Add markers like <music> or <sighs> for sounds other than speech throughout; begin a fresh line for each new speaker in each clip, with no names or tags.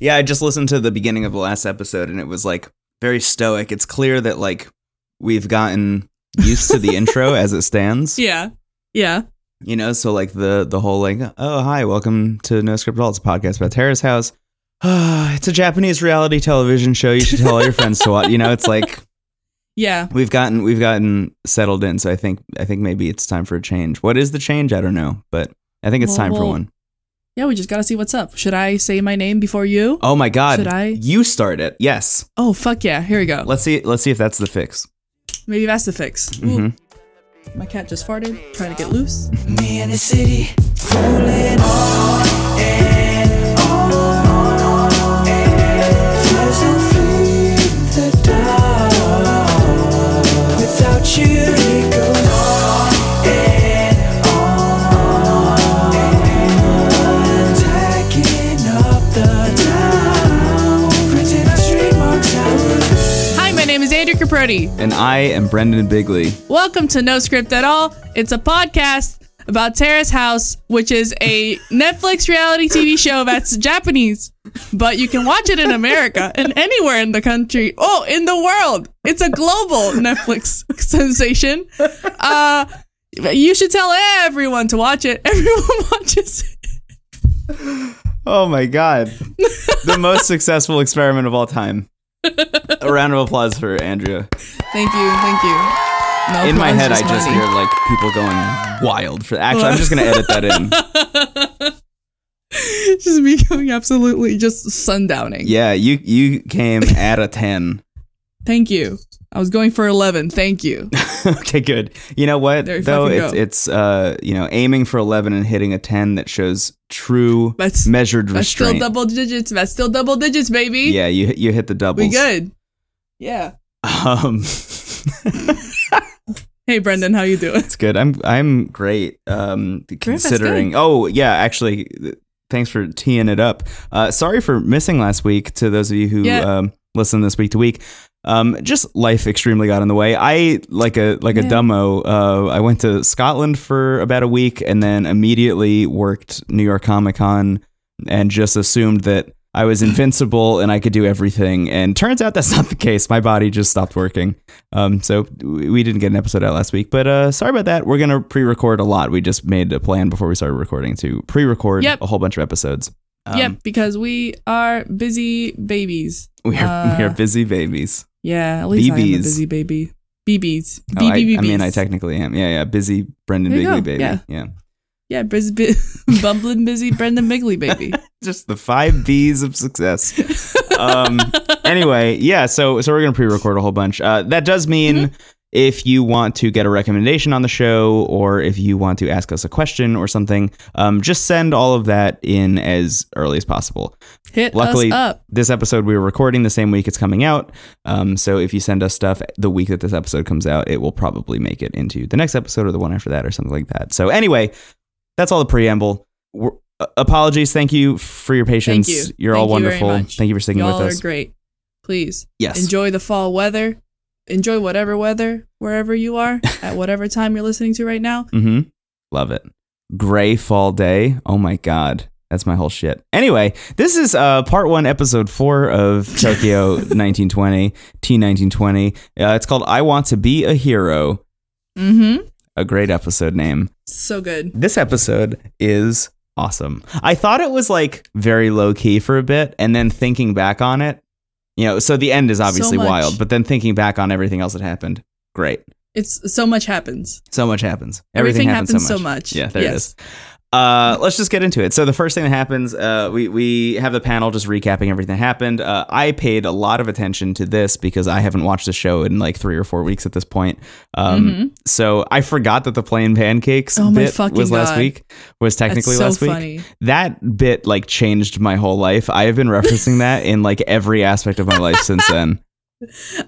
Yeah, I just listened to the beginning of the last episode and it was like very stoic. It's clear that like we've gotten used to the <laughs> intro as it stands.
Yeah. Yeah.
You know, so like the the whole like, oh hi, welcome to No Script at All. It's a podcast about Terrace House. <sighs> it's a Japanese reality television show. You should tell all your friends to watch. You know, it's like <laughs>
Yeah.
we've gotten we've gotten settled in. So I think I think maybe it's time for a change. What is the change? I don't know, but I think it's
Well,
time for one.
Yeah, we just gotta see what's up. Should I say my name before you?
Oh my god.
Should I?
You start it. Yes.
Oh fuck yeah. Here we go.
Let's see let's see if that's the fix.
Maybe that's the fix. Ooh,
Mhm.
my cat just farted, trying to get loose.
Me in the city, rolling on
name is Andrea Caproti.
And I am Brendan Bigley.
Welcome to No Script at All. It's a podcast about Terrace House, which is a Netflix reality TV show that's Japanese, but you can watch it in America and anywhere in the country. Oh, in the world. It's a global Netflix <laughs> sensation. Uh, you should tell everyone to watch it. <laughs> Everyone watches it.
Oh my god. the most successful experiment of all time. A round of applause for Andrea.
Thank you. Thank you. No
In my head I just
money.
hear like people going wild for actually I'm just gonna edit that in. <laughs>
just me becoming absolutely just sundowning.
Yeah, you you came at a ten.
Thank you. I was going for 11. Thank you. <laughs>
okay, good. You know what
you
though? It's it's uh you know, aiming for eleven and hitting a ten that shows true
That's
measured
that's still double digits. That's still double digits, baby.
yeah, you hit- you hit the doubles.
We good. Yeah.
Um <laughs>
Hey Brendan, how you doing?
It's good. I'm I'm great. Um,
that's
considering. Oh yeah, actually, thanks for teeing it up. Uh, sorry for missing last week. To those of you who
Yeah.
um, listen this week to week, um, just life extremely got in the way. I like a like a
Yeah.
dumbo. Uh, I went to Scotland for about a week and then immediately worked New York Comic Con and just assumed that. I was <laughs> invincible and I could do everything, and turns out that's not the case. My body just stopped working. Um, so we we didn't get an episode out last week, but uh, sorry about that. We're gonna pre-record a lot. We just made a plan before we started recording to pre-record
Yep.
a whole bunch of episodes. Um,
yep, because we are busy babies.
we are
Uh,
we are busy babies.
Yeah, at least I am a busy baby. BBs.
Oh, I. I mean, I technically am. Yeah, yeah, busy Brendan Bigley
go.
baby.
Yeah.
yeah,
Yeah, bumbling <laughs> busy Brendan Bigley baby. <laughs>
just the five B's of success. um, <laughs> anyway, yeah. So so we're gonna pre-record a whole bunch. Uh, that does mean.
Mm-hmm.
If you want to get a recommendation on the show, or if you want to ask us a question or something, um, just send all of that in as early as possible.
Hit
Luckily,
us up.
this episode we were recording the same week it's coming out. Um, so if you send us stuff the week that this episode comes out, it will probably make it into the next episode or the one after that or something like that. So anyway, that's all the preamble. We're, uh, apologies. Thank you for your patience.
Thank you.
You're all
you
wonderful. Thank you for sticking with us.
Y'all are great. Please
Yes.
enjoy the fall weather. Enjoy whatever weather wherever you are <laughs> at whatever time you're listening to right now.
Mm-hmm. Love it. Gray fall day. Oh my god. That's my whole shit. Anyway, this is uh, part one, episode four of <laughs> Tokyo 1920, T1920. Uh, it's called I Want to Be a Hero.
Mm-hmm.
A great episode name.
So good.
This episode is awesome. I thought it was like very low key for a bit, and then thinking back on it, you know, so the end is obviously
much.
wild, but then thinking back on everything else that happened, great.
It's so much happens.
So much happens.
Everything
happens,
happens so much.
Yeah, there it
Yes.
is. Uh, let's just get into it. So the first thing that happens, uh, we we have the panel just recapping everything that happened. Uh, I paid a lot of attention to this because I haven't watched the show in like three or four weeks at this point. Um, so I forgot that the plain pancakes
Mm-hmm. Oh
bit was last
God.
week. Was technically
so
last week.
funny.
That bit like changed my whole life. I have been referencing that in like every aspect of my life since then. <laughs>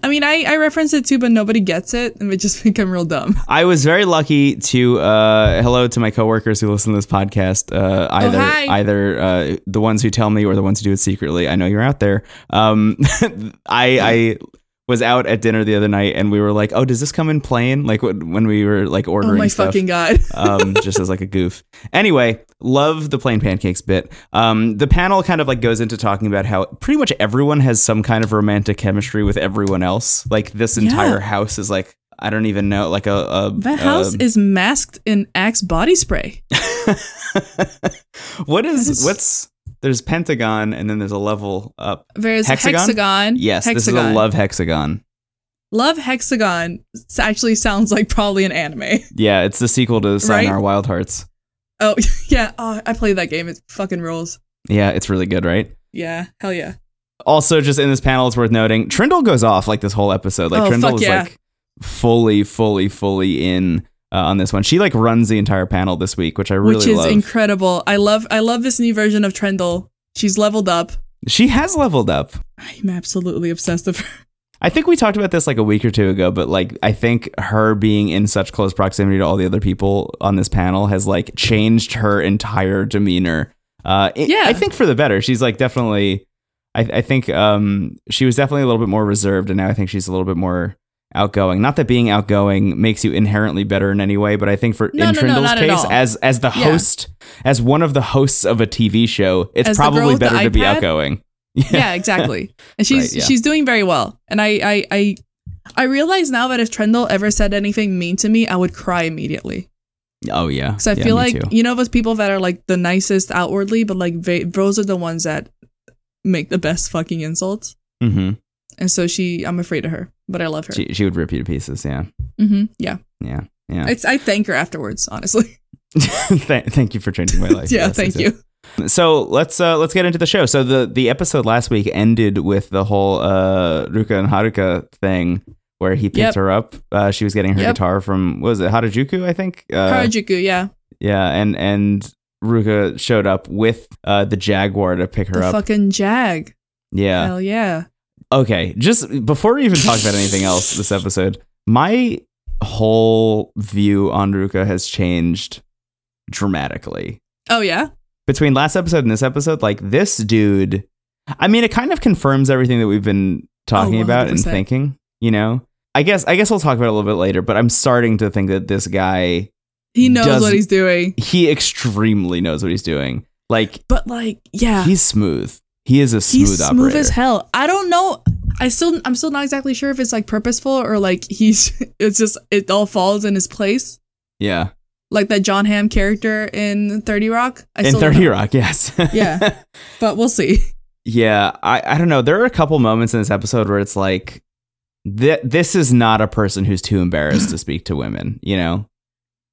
I mean, I, I reference it too, but nobody gets it, and it just <laughs> become real dumb.
I was very lucky to uh, hello to my coworkers who listen to this podcast. Uh, either
Oh,
either uh, the ones who tell me or the ones who do it secretly. I know you're out there. Um, <laughs> I I was out at dinner the other night, and we were like, "Oh, does this come in plain?" Like when we were like ordering.
Oh my
stuff.
fucking god. <laughs>
um, just as like a goof. Anyway, love the plain pancakes bit. Um, the panel kind of like goes into talking about how pretty much everyone has some kind of romantic chemistry with everyone else. Like this entire
Yeah.
house is like I don't even know, like a, a
That house
a-
is masked in Axe body spray. <laughs>
what is,
is-
what's there's Pentagon and then there's a level up.
There's
Hexagon?
hexagon.
Yes, this is a love hexagon.
Love Hexagon actually sounds like probably an anime. <laughs>
Yeah, it's the sequel to Sign
Right?
Our Wild Hearts.
Oh <laughs> yeah, oh, I played that game. It fucking rules.
Yeah, it's really good, right?
Yeah, hell yeah.
also just in this panel it's worth noting Triendl goes off like this whole episode like
Oh, Triendl
is
yeah.
like fully fully fully in uh, on this one she like runs the entire panel this week which i really
Which is
love
incredible. I love I love this new version of Triendl. She's leveled up.
she has leveled up
I'm absolutely obsessed with her. <laughs>
i think we talked about this like a week or two ago but like i think her being in such close proximity to all the other people on this panel has like changed her entire demeanor uh it-
Yeah.
i think for the better she's like definitely I, I think um she was definitely a little bit more reserved and now i think she's a little bit more outgoing not that being outgoing makes you inherently better in any way but i think for
No,
in
no, no, Triendl's at
case as as the
Yeah.
host as one of the hosts of a tv show it's
As
probably better to be outgoing <laughs>
yeah, exactly. And she's
Right, yeah.
she's doing very well. And I I I I realize now that if Triendl ever said anything mean to me, I would cry immediately.
oh yeah
Because I
Yeah,
feel like
too.
you know those people that are like the nicest outwardly, but like those are the ones that make the best fucking insults.
hmm
And so she, I'm afraid of her, but I love her.
she, she would rip you to pieces yeah
hmm Yeah,
yeah yeah
it's I thank her afterwards. Honestly, <laughs> <laughs>
Th- thank you for changing my life <laughs>
yeah,
Yes,
thank you.
So let's uh, let's get into the show. So the the episode last week ended with the whole uh, Ruka and Haruka thing, where he picked
Yep.
her up. Uh, she was getting her
Yep.
guitar from what was it Harajuku, I think. Uh,
Harajuku, yeah,
yeah, and and Ruka showed up with uh, the Jaguar to pick her
the
up.
fucking Jag.
yeah.
Hell yeah.
Okay. Just before we even talk about anything else this <laughs> episode, my whole view on Ruka has changed dramatically.
Oh yeah.
between last episode and this episode, like this dude, I mean, it kind of confirms everything that we've been talking
Oh,
about and thinking. You know, I guess I guess we'll talk about it a little bit later. But I'm starting to think that this guy,
He knows
Does-
what he's doing.
he extremely knows what he's doing. Like
But like, yeah,
he's smooth. He is a smooth
he's smooth as hell. I don't know. I still, I'm still not exactly sure if it's like purposeful or like he's. <laughs> It's just it all falls in his place,
yeah,
like that Jon Hamm character in Thirty Rock. I
in
still don't
Thirty
know.
Rock, yes. <laughs>
Yeah. But we'll see.
yeah. I I don't know. There are a couple moments in this episode where it's like, th- this is not a person who's too embarrassed to speak to women. You know,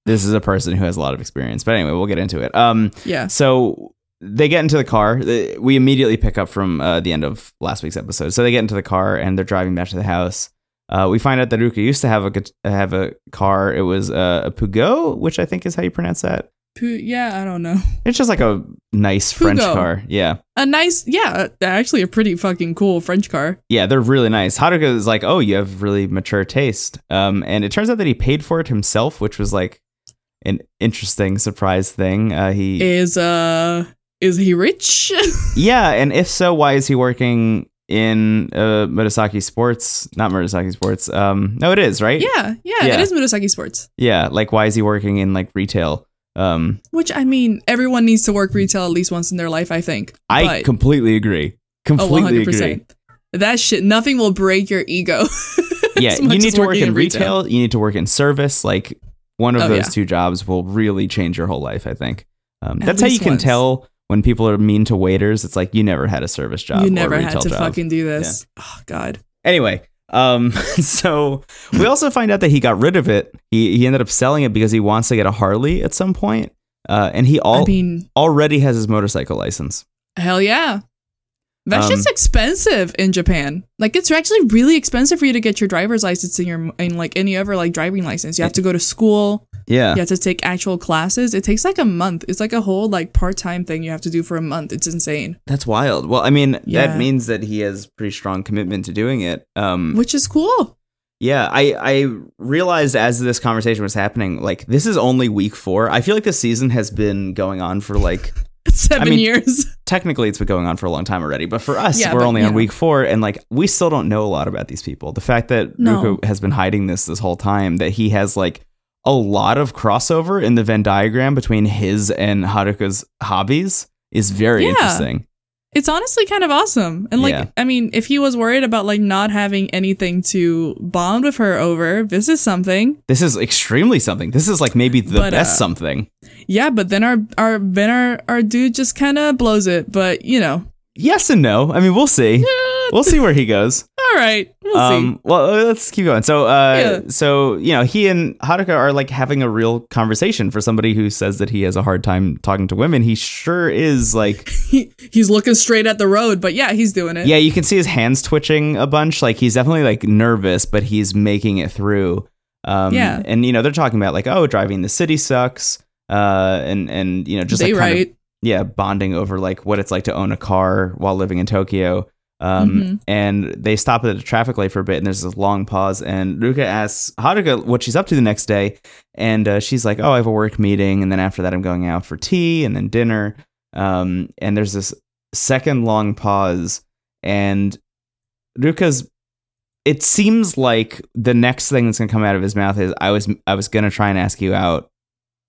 this is a person who has a lot of experience. But anyway, we'll get into it. Um.
Yeah.
So they get into the car. We immediately pick up from uh, the end of last week's episode. So they get into the car and they're driving back to the house. Uh, we find out that Ruka used to have a have a car. It was uh, a Pugo, which I think is how you pronounce that.
Pu- yeah, I don't know. <laughs>
It's just like a nice French car. Yeah,
A nice, yeah, actually a pretty fucking cool French car.
yeah, they're really nice. Haruka is like, oh, you have really mature taste. Um, and it turns out that he paid for it himself, which was like an interesting surprise thing. Uh, he
Is uh, is he rich? <laughs>
Yeah, and if so, why is he working in uh, Murasaki Sports? Not Murasaki Sports. Um, no, it is right.
yeah, yeah,
Yeah.
it is Murasaki Sports.
yeah. Like, why is he working in like retail? Um,
Which I mean, everyone needs to work retail at least once in their life. I think.
I
But-
completely agree.
Oh,
Completely agree.
That shit, nothing will break your ego. <laughs>
Yeah, you need to work in retail. You need to work in service. Like one of
Oh,
those
yeah.
two jobs will really change your whole life. I think. Um, that's how you can
once.
tell when people are mean to waiters. It's like you never had a service job.
you never had to
job.
fucking do this. Oh God.
Anyway, um, <laughs> so we also find out that he got rid of it. He he ended up selling it because he wants to get a Harley at some point. Uh, and he all
I mean,
already has his motorcycle license.
hell yeah. That
Um,
shit's expensive in Japan. Like it's actually really expensive for you to get your driver's license in your in like any other like driving license. You have to go to school.
Yeah.
You have to take actual classes. It takes like a month. It's like a whole like part time thing you have to do for a month. It's insane.
That's wild. Well, I mean,
Yeah.
that means that he has pretty strong commitment to doing it. Um,
Which is cool.
yeah, I I realized as this conversation was happening, like this is only week four. I feel like this season has been going on for like <laughs>
seven
I mean,
years.
technically it's been going on for a long time already, but for us,
Yeah,
we're
but,
only
you
on week four, and like we still don't know a lot about these people. The fact that
No.
Ruka has been hiding this this whole time, that he has like a lot of crossover in the Venn diagram between his and Haruka's hobbies is very
Yeah.
interesting.
It's honestly kind of awesome. And like,
Yeah.
I mean, if he was worried about like not having anything to bond with her over, this is something.
This is extremely something. This is like maybe the
But,
best
uh,
something.
Yeah, but then our our then our our dude just kind of blows it. But you know,
Yes and no. I mean, we'll see. <laughs> We'll see where he goes.
all right, we'll see.
Um, well, uh, let's keep going. So, uh,
Yeah.
so you know, he and Haruka are like having a real conversation. For somebody who says that he has a hard time talking to women, he sure is like, <laughs>
He, he's looking straight at the road, but yeah, he's doing it.
yeah, you can see his hands twitching a bunch. Like he's definitely like nervous, but he's making it through. Um,
Yeah.
and you know, they're talking about like, oh, driving the city sucks. Uh, and and you know, just
they
like kind of yeah, bonding over like what it's like to own a car while living in Tokyo. Um,
Mhm.
and they stop at a traffic light for a bit, and there's this long pause. And Ruka asks Haruka what she's up to the next day, and uh, she's like, "Oh, I have a work meeting, and then after that, I'm going out for tea and then dinner." Um, and there's this second long pause, and Ruka's. It seems like the next thing that's gonna come out of his mouth is, "I was, I was gonna try and ask you out."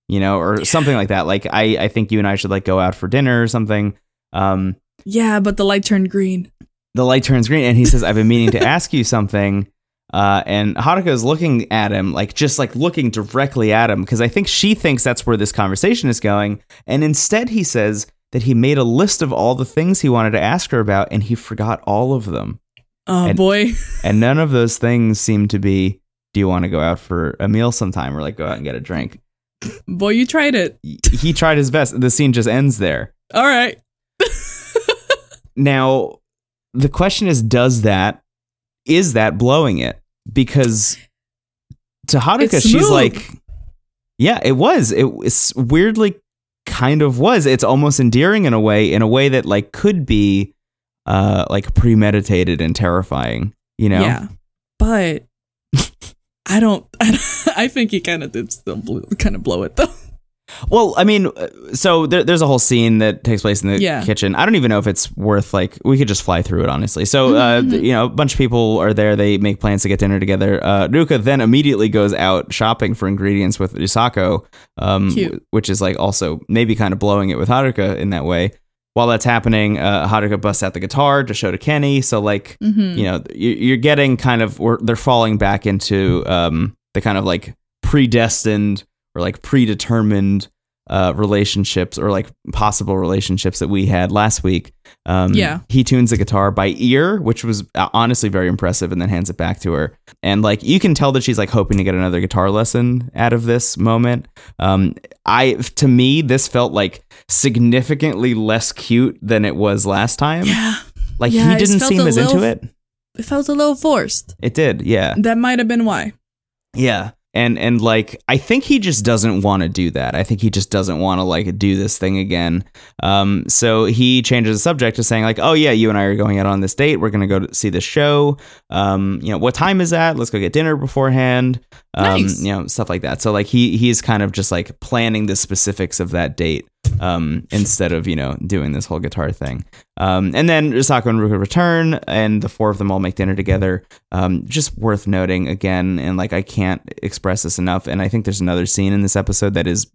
You know, or something like that. Like I, I think you and I should like go out for dinner or something. Um,
Yeah, but the light turned green.
The light turns green and he says i've been meaning to ask you something uh, and haruka is looking at him like just like looking directly at him because i think she thinks that's where this conversation is going and instead he says that he made a list of all the things he wanted to ask her about and he forgot all of them
Oh
And-
boy. <laughs>
and none of those things seem to be do you want to go out for a meal sometime or like go out and get a drink
Boy, you tried it.
he tried his best the scene just ends there
All right. <laughs>
Now, the question is, does that is that blowing it? Because to Haruka, she's like, yeah, it was. It was weirdly kind of was. It's almost endearing in a way, in a way that like could be uh like premeditated and terrifying. You know?
Yeah. But <laughs> I don't <laughs> I think he kind of did still blow, kind of blow it though.
Well, I mean, uh, so there, there's a whole scene that takes place in the
Yeah.
kitchen. I don't even know if it's worth like we could just fly through it honestly. So, uh,
Mm-hmm.
you know, a bunch of people are there. They make plans to get dinner together. Uh, Ruka then immediately goes out shopping for ingredients with Risako, um, which is like also maybe kind of blowing it with Haruka in that way. While that's happening, uh, Haruka busts out the guitar to show to Kenny. So, like,
Mm-hmm.
you know, you- you're getting kind of they're falling back into um, the kind of like predestined or like predetermined uh, relationships or like possible relationships that we had last week. Um,
Yeah.
he tunes the guitar by ear, which was uh, honestly very impressive, and then hands it back to her. And like you can tell that she's like hoping to get another guitar lesson out of this moment. Um, I to me this felt like significantly less cute than it was last time.
Yeah.
Like
Yeah,
he didn't seem as into it.
It felt a little forced.
It did, yeah.
That might have been why.
Yeah. And and like I think he just doesn't want to do that. I think he just doesn't want to like do this thing again. Um so he changes the subject to saying like, "Oh yeah, you and I are going out on this date. We're going to go to see the show. Um you know, what time is that? Let's go get dinner beforehand." Um
Nice.
you know, stuff like that. So like he he's kind of just like planning the specifics of that date um instead of, you know, doing this whole guitar thing. Um and then Risako and Ruka return and the four of them all make dinner together. Um, just worth noting again and like i can't express this enough and i think there's another scene in this episode that is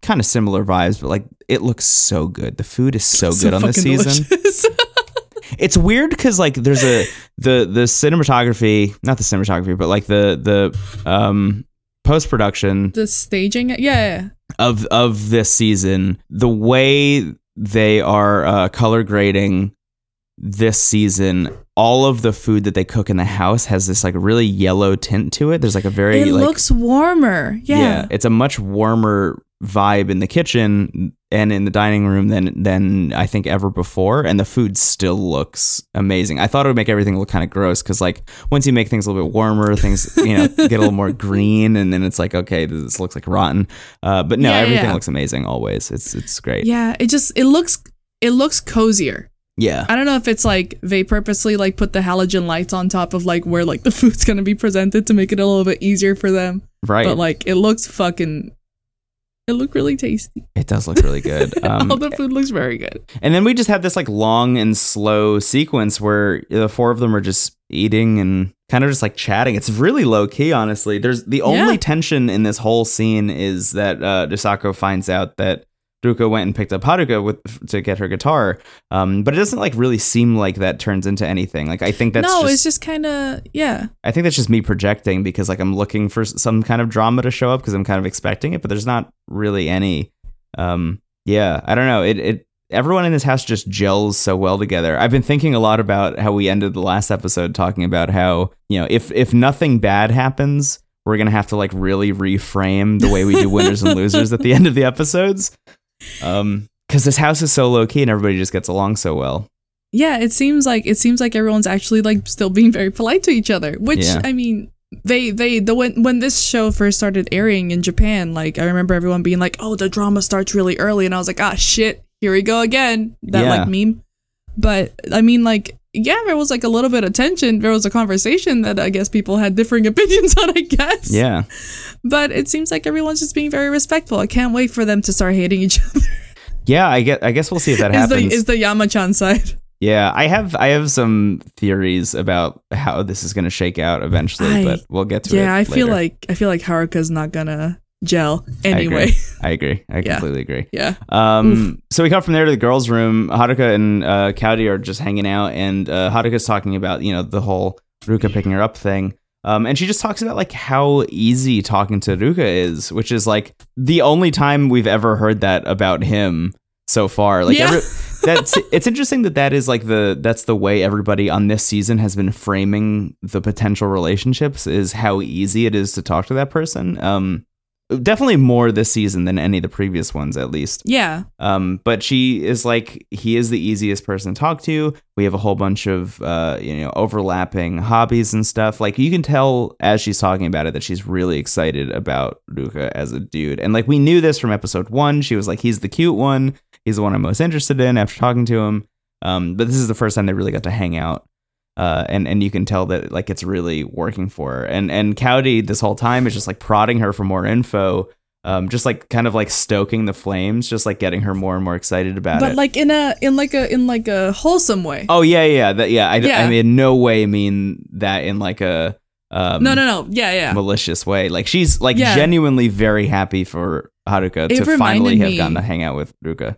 kind of similar vibes but like it looks so good. The food is so, good on this season. <laughs> it's weird because like there's a the the cinematography not the cinematography but like the the um post-production
the staging, yeah, yeah.
of of this season, the way they are uh, color grading this season, all of the food that they cook in the house has this like really yellow tint to it. There's like a very
It
like
looks warmer. Yeah.
it's a much warmer vibe in the kitchen and in the dining room than than I think ever before. And the food still looks amazing. I thought it would make everything look kind of gross because like once you make things a little bit warmer, things you know <laughs> get a little more green, and then it's like okay, this looks like rotten. Uh, but no,
Yeah,
everything
yeah.
looks amazing always. It's it's great.
Yeah, it just it looks it looks cozier.
Yeah.
I don't know if it's like they purposely like put the halogen lights on top of like where like the <laughs> food's gonna be presented to make it a little bit easier for them.
Right.
But like it looks fucking It looked really tasty.
It does look really good. <laughs> Um,
All the food looks very good.
and then we just have this like long and slow sequence where the four of them are just eating and kind of just like chatting. It's really low key, honestly. There's the only
Yeah.
tension in this whole scene is that uh, Risako finds out that Ruka went and picked up Haruka with to get her guitar. Um, but it doesn't like really seem like that turns into anything. Like I think that's
no,
just,
it's just kind of yeah.
I think that's just me projecting because like I'm looking for some kind of drama to show up because I'm kind of expecting it, but there's not really any. Um, yeah, I don't know. It it everyone in this house just gels so well together. I've been thinking a lot about how we ended the last episode talking about how you know if if nothing bad happens, we're gonna have to like really reframe the way we do winners and losers at the end of the episodes. Um, because this house is so low key and everybody just gets along so well.
Yeah, it seems like it seems like everyone's actually like still being very polite to each other. Which
Yeah.
I mean, they they the when when this show first started airing in Japan, like I remember everyone being like, "Oh, the drama starts really early," and I was like, "Ah, shit, here we go again." That
Yeah.
like meme. But I mean, like, yeah, there was like a little bit of tension. There was a conversation that I guess people had differing <laughs> opinions on. I guess.
Yeah.
But it seems like everyone's just being very respectful. I can't wait for them to start hating each <laughs> other.
Yeah, I get I guess we'll see if that happens.
is the Yamachan side?
Yeah, I have I have some theories about how this is going to shake out eventually,
I-
but we'll get to it.
Yeah, I feel like I feel like Haruka's not gonna gel
I agree.
anyway. <laughs>
I agree. I
Yeah.
completely agree.
yeah.
Um, so we come from there to the girls' room. Haruka and uh, Kaudi are just hanging out, and uh, Haruka's talking about you know the whole Ruka picking her up thing. Um, and she just talks about like how easy talking to Ruka is, which is like the only time we've ever heard that about him so far. Like
Yeah.
every, <laughs> that's it's interesting that that is like the that's the way everybody on this season has been framing the potential relationships is how easy it is to talk to that person. Um, definitely more this season than any of the previous ones, at least.
Yeah.
Um, but she is like he is the easiest person to talk to. We have a whole bunch of uh, you know overlapping hobbies and stuff. Like you can tell as she's talking about it that she's really excited about Ruka as a dude. And like we knew this from episode one. She was like, he's the cute one. He's the one I'm most interested in after talking to him. Um, but this is the first time they really got to hang out. Uh, and and you can tell that like it's really working for her. And and Cowdy this whole time is just like prodding her for more info. Um, just like kind of like stoking the flames, just like getting her more and more excited about
But
it.
But like in a in like a in like a wholesome way.
oh yeah, yeah, that yeah. I,
Yeah.
I mean, in no way mean that in like a um,
no, no, no. Yeah, yeah.
malicious way. Like she's like
Yeah.
genuinely very happy for Haruka
It
to finally have gotten to hang out with Ruka.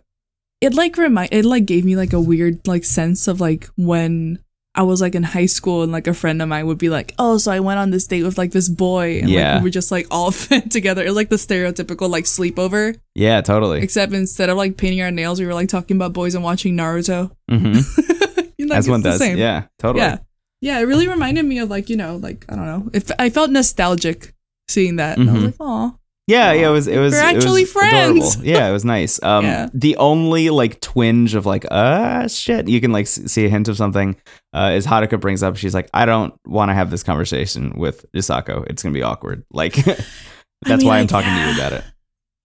It like remind it like gave me like a weird like sense of like when I was like in high school and like a friend of mine would be like, "Oh, so I went on this date with like this boy and
Yeah.
like we were just like all <laughs> fit together." It was like the stereotypical like sleepover,
Yeah, totally.
except instead of like painting our nails, we were like talking about boys and watching Naruto.
hmm <laughs>
you know,
As one
the
does.
same.
Yeah, totally.
Yeah. Yeah, it really reminded me of like, you know, like I don't know. If I felt nostalgic seeing that. And I was
Mhm.
like, "Oh."
Yeah, yeah, it was. It was.
We're
it was
actually friends.
adorable. Yeah, it was nice. <laughs> Um,
Yeah.
the only like twinge of like, uh, shit, you can like see a hint of something. Uh, is Haruka brings up, she's like, I don't want to have this conversation with Risako. It's gonna be awkward. <laughs> Like, <laughs> that's
mean,
why I'm
like,
talking to you about it.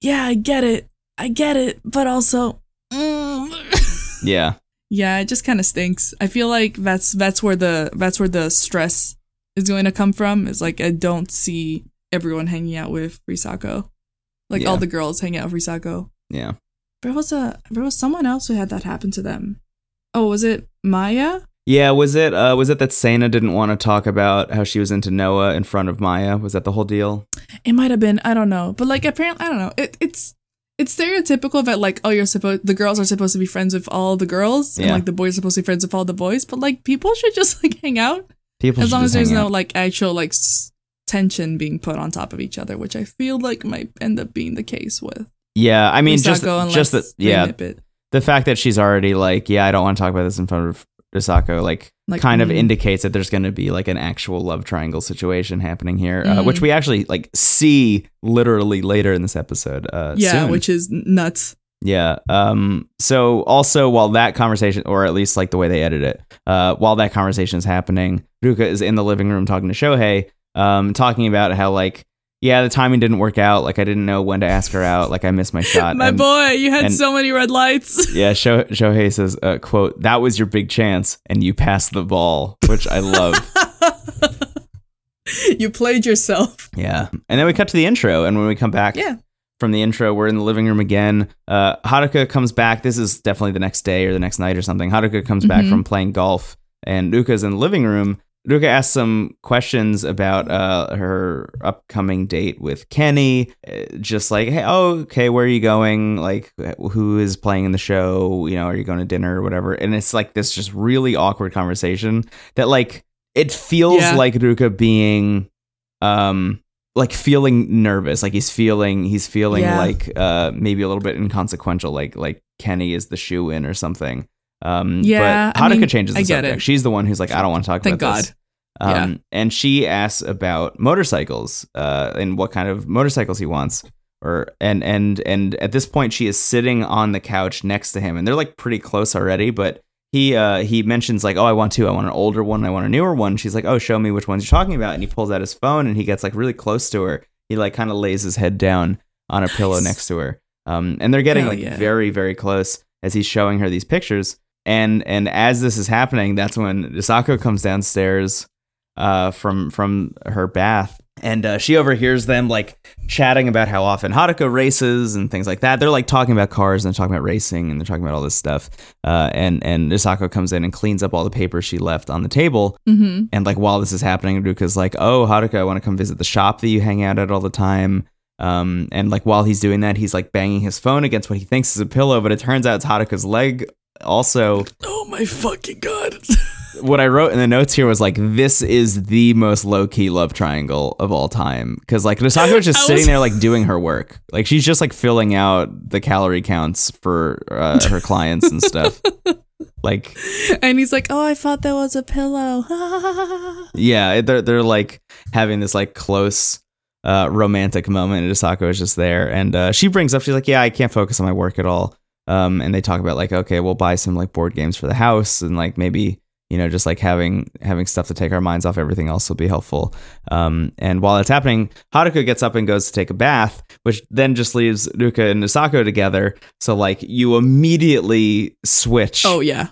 Yeah, I get it. I get it, but also mm.
Yeah,
Yeah, it just kind of stinks. I feel like that's that's where the that's where the stress is going to come from. Is like I don't see everyone hanging out with Risako, like
Yeah.
all the girls hanging out with Risako.
yeah.
There was a there was someone else who had that happen to them. Oh, was it Maya?
Yeah, was it uh was it that Sana didn't want to talk about how she was into Noah in front of Maya? Was that the whole deal?
It might have been. I don't know. But like apparently, I don't know. It, it's it's stereotypical that like oh you're supposed the girls are supposed to be friends with all the girls and like the boys are supposed to be friends with all the boys. But like people should just like hang out
People
as long as there's no
out.
like actual like s- tension being put on top of each other, which I feel like might end up being the case with.
Yeah, I mean just just
they
yeah, the fact that she's already like, yeah, I don't want to talk about this in front of Risako, like,
Like,
kind of
mm.
indicates that there's going to be like an actual love triangle situation happening here, uh,
Mm.
which we actually like see literally later in this episode. Uh,
yeah,
soon.
which is nuts.
yeah. Um. So also, while that conversation, or at least like the way they edit it, uh, while that conversation is happening, Ruka is in the living room talking to Shohei, um, talking about how like. Yeah, the timing didn't work out. Like I didn't know when to ask her out. Like I missed my shot. <laughs>
My
And-
boy, you had
and-
so many red lights. <laughs>
yeah, Sho- Shohei says, uh, "quote That was your big chance, and you passed the ball," which I love. <laughs>
you played yourself.
yeah, and then we cut to the intro, and when we come back,
Yeah.
from the intro. We're in the living room again. Uh, Haruka comes back. This is definitely the next day or the next night or something. Haruka comes back
Mhm.
from playing golf, and Ruka's in the living room. Ruka asks some questions about uh, her upcoming date with Kenny. Uh, Just like, hey, oh, okay, where are you going? Like, who is playing in the show? You know, are you going to dinner or whatever? And it's like this just really awkward conversation that, like, it feels
Yeah.
like Ruka being, um, like feeling nervous. Like he's feeling, he's feeling
Yeah.
like, uh, maybe a little bit inconsequential. Like, like Kenny is the shoe in or something. Um,
Yeah,
but
I mean,
changes the
I get
subject.
it.
She's the one who's like, I don't want to talk
Thank
about this.
God.
Um,
Yeah.
And she asks about motorcycles uh, and what kind of motorcycles he wants. Or and and and at this point, she is sitting on the couch next to him, and they're like pretty close already. But he uh, he mentions like, oh, I want two. I want an older one. I want a newer one. She's like, oh, show me which ones you're talking about. And he pulls out his phone, and he gets like really close to her. He like kind of lays his head down on a pillow next to her. Um, and they're getting
Hell
like
yeah.
very very close as he's showing her these pictures. And and as this is happening, that's when Risako comes downstairs uh, from from her bath, and uh, she overhears them like chatting about how often Haruka races and things like that. They're like talking about cars and they're talking about racing and they're talking about all this stuff. Uh, and and Risako comes in and cleans up all the papers she left on the table.
Mm-hmm.
And like while this is happening, Ruka's like, "Oh, Haruka, I want to come visit the shop that you hang out at all the time." Um, and like while he's doing that, he's like banging his phone against what he thinks is a pillow, but it turns out it's Haruka's leg. Also,
Oh my fucking god. <laughs>
what I wrote in the notes here was like, "This is the most low key love triangle of all time." Because like Risako is just sitting there like doing her work, like she's just like filling out the calorie counts for uh, her clients and stuff. <laughs> Like,
and he's like, "Oh, I thought that was a pillow." <laughs>
yeah, they're they're like having this like close uh, romantic moment. And Risako is just there, and uh, she brings up, she's like, "Yeah, I can't focus on my work at all." Um, and they talk about like, okay, we'll buy some like board games for the house, and like maybe you know just like having having stuff to take our minds off everything else will be helpful. Um, and while that's happening, Haruka gets up and goes to take a bath, which then just leaves Ruka and Risako together. So like you immediately switch
oh yeah.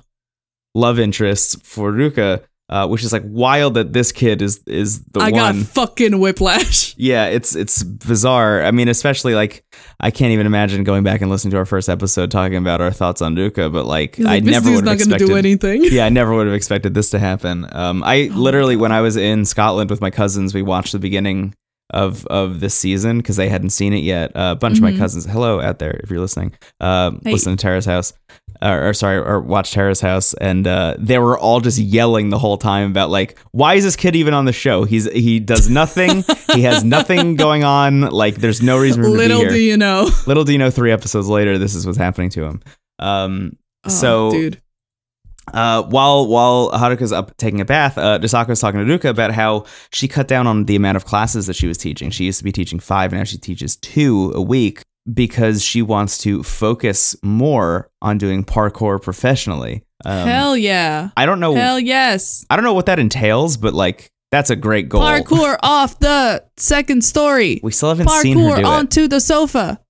love interest for Ruka, uh, which is like wild that this kid is is the one
I got fucking whiplash. <laughs>
yeah, it's it's bizarre. I mean, especially like I can't even imagine going back and listening to our first episode talking about our thoughts on Ruka, but like,
He's
I never would have expected.
do anything. <laughs>
yeah, I never would have expected this to happen. Um, I
Oh
literally, when I was in Scotland with my cousins, we watched the beginning of of this season because they hadn't seen it yet. Uh, a bunch of my
Mhm.
cousins, hello out there if you're listening, uh,
Hey.
listen to Terrace House, or, or sorry, or watch Terrace House, and uh, they were all just yelling the whole time about like, why is this kid even on the show? He's he does nothing. he has nothing <laughs> going on. Like, there's no reason for him
Little
to be
do you know.
Little do you know, three episodes later, this is what's happening to him. Um,
Oh,
so
dude.
uh, while while Haruka's up taking a bath, uh, Risako's talking to Ruka about how she cut down on the amount of classes that she was teaching. She used to be teaching five, and now she teaches two a week because she wants to focus more on doing parkour professionally. Um,
Hell yeah.
I don't know.
Hell yes.
I don't know what that entails, but like that's a great goal.
Parkour <laughs> off the second story.
We still haven't seen her
Parkour
do it.
onto the sofa.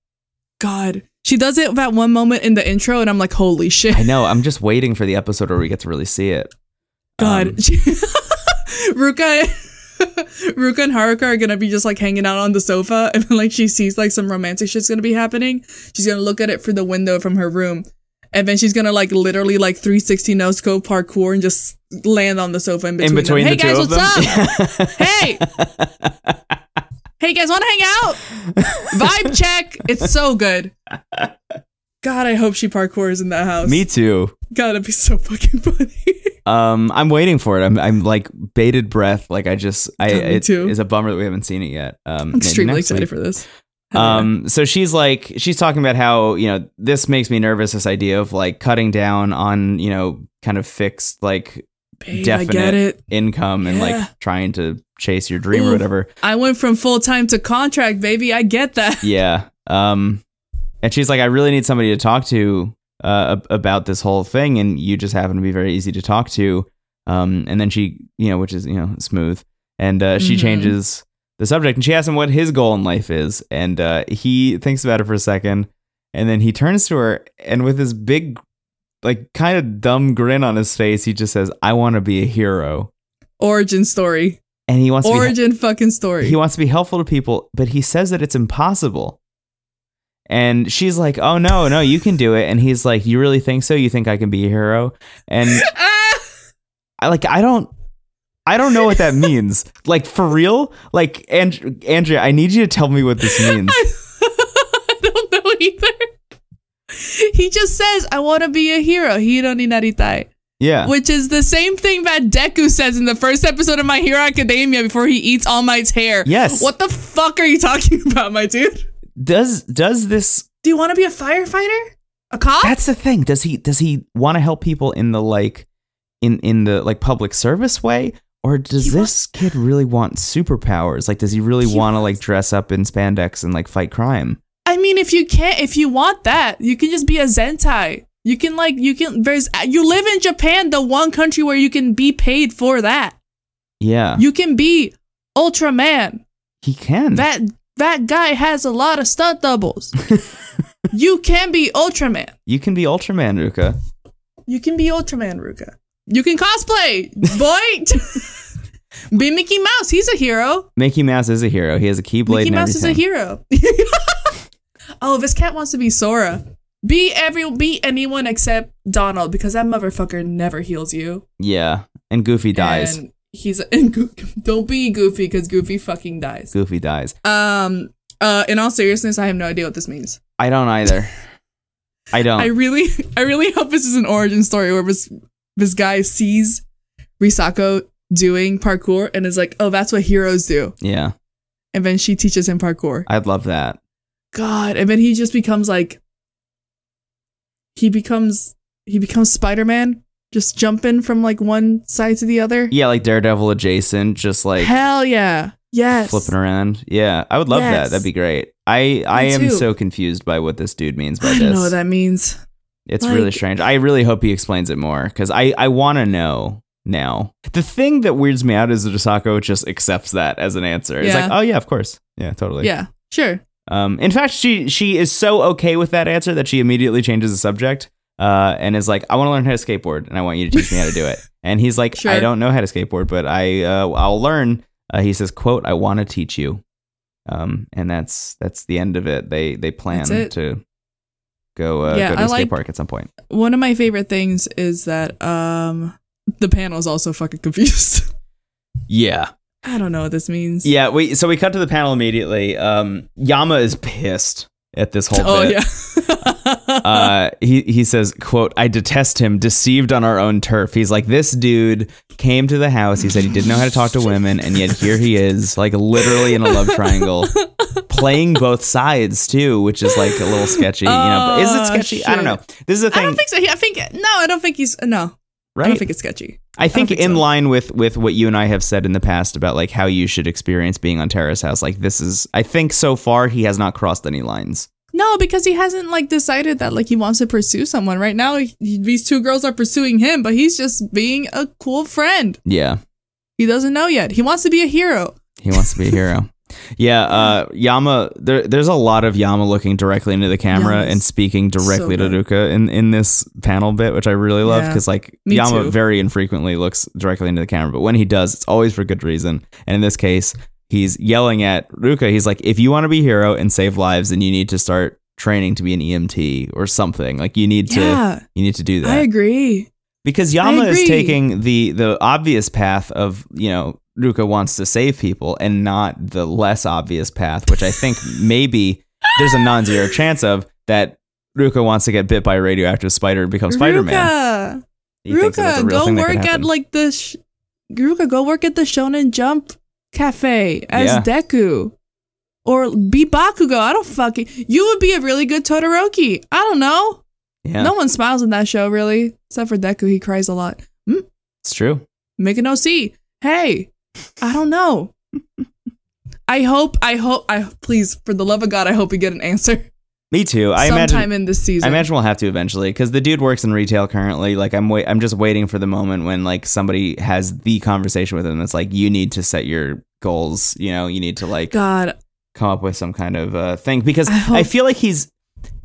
God. She does it that one moment in the intro, and I'm like, holy shit.
I know. I'm <laughs> just waiting for the episode where we get to really see it.
God.
Um, <laughs>
Ruka <laughs> Ruka and Haruka are gonna be just like hanging out on the sofa and then like she sees like some romantic shit's gonna be happening. She's gonna look at it through the window from her room. And then she's gonna like literally like 360 no scope parkour and just land on the sofa in between.
in between
hey guys, what's up? <laughs> hey, hey guys, wanna hang out? Vibe check. It's so good. God, I hope she parkours in that house.
Me too.
God, that'd be so fucking <laughs> funny.
Um, I'm waiting for it. I'm, I'm like bated breath. Like I just, I,
God, me
it
too.
is a bummer that we haven't seen it yet. Um,
I'm extremely
next
excited
week.
for this.
Um, so she's like, she's talking about how you know this makes me nervous. This idea of like cutting down on you know kind of fixed like
Babe, I get it.
income and
Yeah.
like trying to chase your dream or
Ooh.
whatever.
I went from full time to contract, baby. I get that.
Yeah. Um, and she's like, I really need somebody to talk to uh, about this whole thing, and you just happen to be very easy to talk to. Um, and then she, you know, which is you know smooth, and uh, she
Mhm.
changes the subject, and she asks him what his goal in life is, and uh, he thinks about it for a second, and then he turns to her, and with his big, like, kind of dumb grin on his face, he just says, "I want to be a hero,"
Origin story.
and he wants to be
Origin fucking story.
he wants to be helpful to people, but he says that it's impossible. And she's like, "Oh no, no, you can do it." And he's like, "You really think so? You think I can be a hero?" And! <laughs> I like I don't I don't know what that means. Like for real? Like and Andrea, I need you to tell me what this <laughs> means.
I <laughs> don't know either. He just says, I want to be a hero. Hiro ni naritai.
Yeah.
Which is the same thing that Deku says in the first episode of My Hero Academia before he eats All Might's hair.
Yes.
What the fuck are you talking about, my dude?
Does does this
Do you want to be a firefighter? A cop?
That's the thing. Does he does he want to help people in the like in in the like public service way or does
He
this kid really want superpowers? Like does he really
He
want to like dress up in spandex and like fight crime?
I mean, if you can't, if you want that, you can just be a Zentai. You can like, you can. There's, you live in Japan, the one country where you can be paid for that.
Yeah.
You can be Ultraman.
he can.
That that guy has a lot of stunt doubles. <laughs> you can be Ultraman.
you can be Ultraman, Ruka.
You can be Ultraman, Ruka. You can cosplay, boy. <laughs> be Mickey Mouse. He's a hero.
Mickey Mouse is a hero. He has a keyblade
Mickey Mouse is a hero. <laughs> oh, this cat wants to be Sora. Be every be anyone except Donald because that motherfucker never heals you.
Yeah. And Goofy dies.
And he's and <laughs> Go- don't be Goofy because Goofy fucking dies.
Goofy dies.
Um. Uh. In all seriousness, I have no idea what this means.
I don't either. I don't.
I really, <laughs> I really hope this is an origin story where this this guy sees Risako doing parkour and is like, "Oh, that's what heroes do,"
yeah.
and then she teaches him parkour.
I'd love that.
God, and then he just becomes like, he becomes he becomes Spider Man, just jumping from like one side to the other.
Yeah, like Daredevil adjacent, just like
Hell yeah, yes,
flipping around. Yeah, I would love that.
Yes.
That'd be great. I I am
too.
so confused by what this dude means by
I
this.
don't know what that means.
It's really strange. I really hope he explains it more because I I want to know now. The thing that weirds me out is that Risako just accepts that as an answer. It's like, oh yeah, of course, yeah, totally.
Yeah, sure.
Um, in fact, she she is so okay with that answer that she immediately changes the subject. Uh, and is like, I want to learn how to skateboard, and I want you to teach me how to do it. <laughs> And he's like, I don't know how to skateboard, but I uh, I'll learn. Uh, he says, "quote I want to teach you." Um, and that's that's the end of it. They they plan to go uh,
Yeah,
go to
I
a skate
like-
park at some point.
One of my favorite things is that um the panel is also fucking confused. <laughs>
Yeah,
I don't know what this means.
yeah. We so we cut to the panel immediately. Um, Yama is pissed at this whole thing.
Oh
bit.
yeah. <laughs>
uh, he he says, "quote I detest him, deceived on our own turf." He's like, this dude came to the house. He said he didn't know how to talk to women, and yet here he is, like literally in a love triangle, playing both sides too, which is like a little sketchy. You know, is it
Oh,
sketchy? I don't know. This is the
I don't think so. I think no. I don't think he's no.
Right?
I don't think it's sketchy.
I think,
think
in
so.
line with with what you and I have said in the past about like how you should experience being on Terrace House. Like this is, I think so far he has not crossed any lines.
No, because he hasn't like decided that like he wants to pursue someone right now. he- these two girls are pursuing him, but he's just being a cool friend.
Yeah,
He doesn't know yet. He wants to be a hero.
He wants to be a hero. <laughs> Yeah, uh, Yama. There, there's a lot of Yama looking directly into the camera
Yama's
and speaking directly
so
to Ruka in, in this panel bit, which I really love
Yeah,
because like
me
Yama
too.
very infrequently looks directly into the camera, but when he does, it's always for good reason. And in this case, he's yelling at Ruka. He's like, "If you want to be a hero and save lives, then you need to start training to be an EMT or something. Like you need to,
Yeah,
you need to do that."
I agree.
because Yama is taking the the obvious path of you know Ruka wants to save people and not the less obvious path, which I think <laughs> maybe there's a non-zero chance of that Ruka wants to get bit by a radioactive spider and become Spider-Man.
Ruka,
He thinks that that's a
Ruka, go
thing that could
work at like the sh- Ruka, go work at the Shonen Jump cafe as
Yeah.
Deku. Or be Bakugo. I don't fucking. You would be a really good Todoroki. I don't know.
yeah,
No one smiles in that show, really, except for Deku. He cries a lot. Hmm?
it's true.
Make an OC. Hey, I don't know. <laughs> I hope. I hope. I please, for the love of God, I hope we get an answer
Me too. I
sometime
imagine.
in this season.
I imagine we'll have to eventually because the dude works in retail currently. Like I'm wait, I'm just waiting for the moment when like somebody has the conversation with him. That's like you need to set your goals. You know, you need to like
God,
come up with some kind of uh, thing because
I
I, feel like he's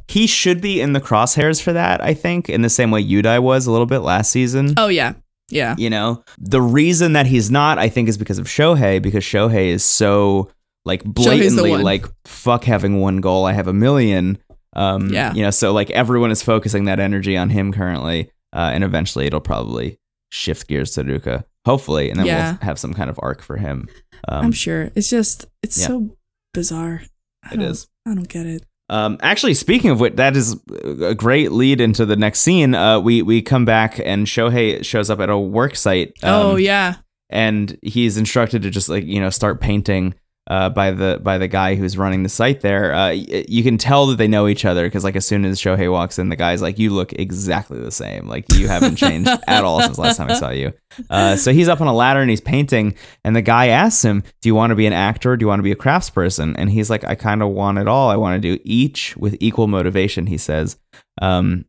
he should be in the crosshairs for that. I think in the same way Udai was a little bit last season.
Oh yeah, yeah.
You know, the reason that he's not, I think, is because of Shohei because Shohei is so like blatantly like fuck having one goal, I have a million. Um,
Yeah.
You know, so like everyone is focusing that energy on him currently, uh, and eventually it'll probably shift gears to Ruka, hopefully, and then
Yeah.
we'll have some kind of arc for him. Um,
I'm sure. It's just it's
yeah.
so bizarre. I
It.
I don't get it.
Um, actually, speaking of which, that is a great lead into the next scene. Uh, we we come back and Shohei shows up at a work site. um,
oh yeah.
and he's instructed to just like you know start painting uh, by the by the guy who's running the site there. Uh, y- you can tell that they know each other because like as soon as Shohei walks in, the guy's like, "You look exactly the same. Like you haven't changed <laughs> at all since last time I saw you." Uh, so he's up on a ladder and he's painting, and the guy asks him, "Do you want to be an actor? Or do you want to be a craftsperson?" And he's like, "I kind of want it all. I want to do each with equal motivation." He says. Um,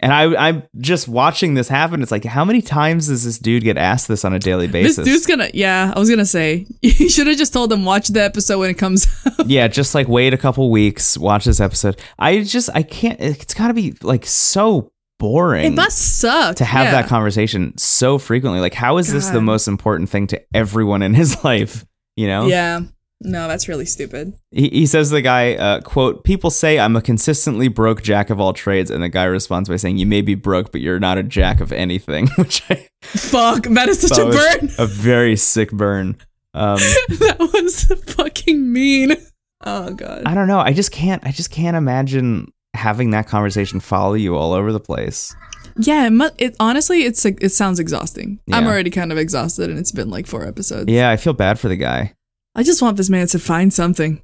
and I, I'm just watching this happen. It's like, how many times does this dude get asked this on a daily basis?
This dude's gonna yeah, I was gonna say <laughs> you should have just told them watch the episode when it comes <laughs> out.
yeah, just like wait a couple weeks, watch this episode. I just I can't. It's got to be like so boring.
It must suck.
to have
yeah.
that conversation so frequently. Like, how is this the most important thing to everyone in his <laughs> life? You know?
Yeah. No, that's really stupid.
He, he says to the guy, uh, "quote People say I'm a consistently broke jack of all trades," and the guy responds by saying, "You may be broke, but you're not a jack of anything," <laughs> which I
Fuck, that is such a burn.
a very sick burn. Um, <laughs>
that was fucking mean. Oh god.
I don't know. I just can't. I just can't imagine having that conversation follow you all over the place.
Yeah, it, mu- it honestly it's it sounds exhausting. I'm already kind of exhausted and it's been like 4 episodes.
Yeah, I feel bad for the guy.
I just want this man to find something.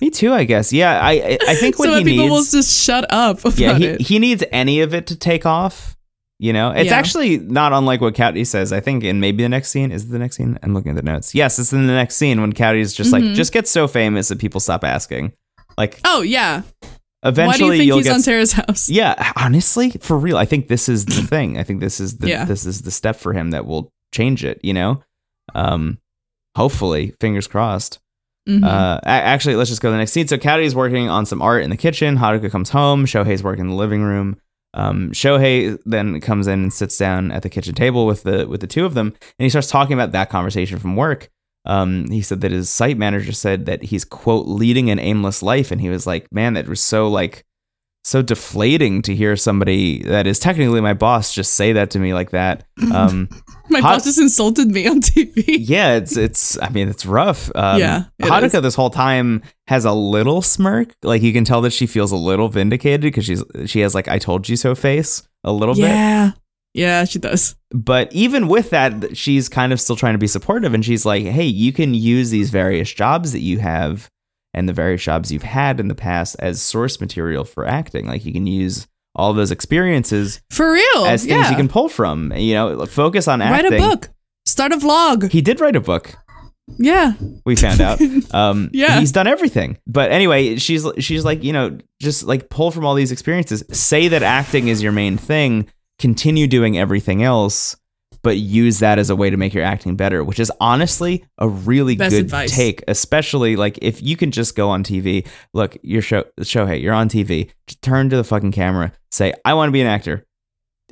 Me too, I guess. Yeah, I I, think <laughs> what
so
he
people will just shut up about
Yeah, he,
it.
he needs any of it to take off. You know, it's
Yeah.
actually not unlike what Cowdy says. I think in maybe the next scene is it the next scene. I'm looking at the notes. Yes, it's in the next scene when Cowdy's just
Mhm.
like just gets so famous that people stop asking. Like
oh yeah.
eventually
Why do you think
you'll
he's
get
on Terrace House? <laughs>
Yeah, honestly, for real, I think this is the <coughs> thing. I think this is the
Yeah.
this is the step for him that will change it. You know, um, hopefully, fingers crossed.
Mhm.
Uh, actually, let's just go to the next scene. So Cowdy's working on some art in the kitchen. Haruka comes home. Shohei's working in the living room. Um, Shohei then comes in and sits down at the kitchen table with the with the two of them, and he starts talking about that conversation from work. Um, he said that his site manager said that he's quote leading an aimless life, and he was like, "Man, that was so like so deflating to hear somebody that is technically my boss just say that to me like that." <laughs> Um,
My
hot-
boss just insulted me on TV. <laughs>
yeah, it's it's. I mean, it's rough. Um,
Yeah, it
Haruka
is.
this whole time has a little smirk. Like you can tell that she feels a little vindicated because she's she has like "I told you so" face a little bit.
Yeah. Yeah, she does.
But even with that, she's kind of still trying to be supportive, and she's like, "Hey, you can use these various jobs that you have." And the various jobs you've had in the past as source material for acting. Like you can use all those experiences
For real.
as things
yeah.
you can pull from. You know, focus on acting.
Write a book. Start a vlog.
He did write a book.
Yeah.
we found out. <laughs> Um,
Yeah.
he's done everything. But anyway, she's she's like, you know, just like pull from all these experiences. Say that acting is your main thing. Continue doing everything else, but use that as a way to make your acting better. Which is honestly a really
Best
good
advice.
take, especially like if you can just go on TV. Look, your show, Shohei, you're on TV. Just turn to the fucking camera. Say, I want to be an actor.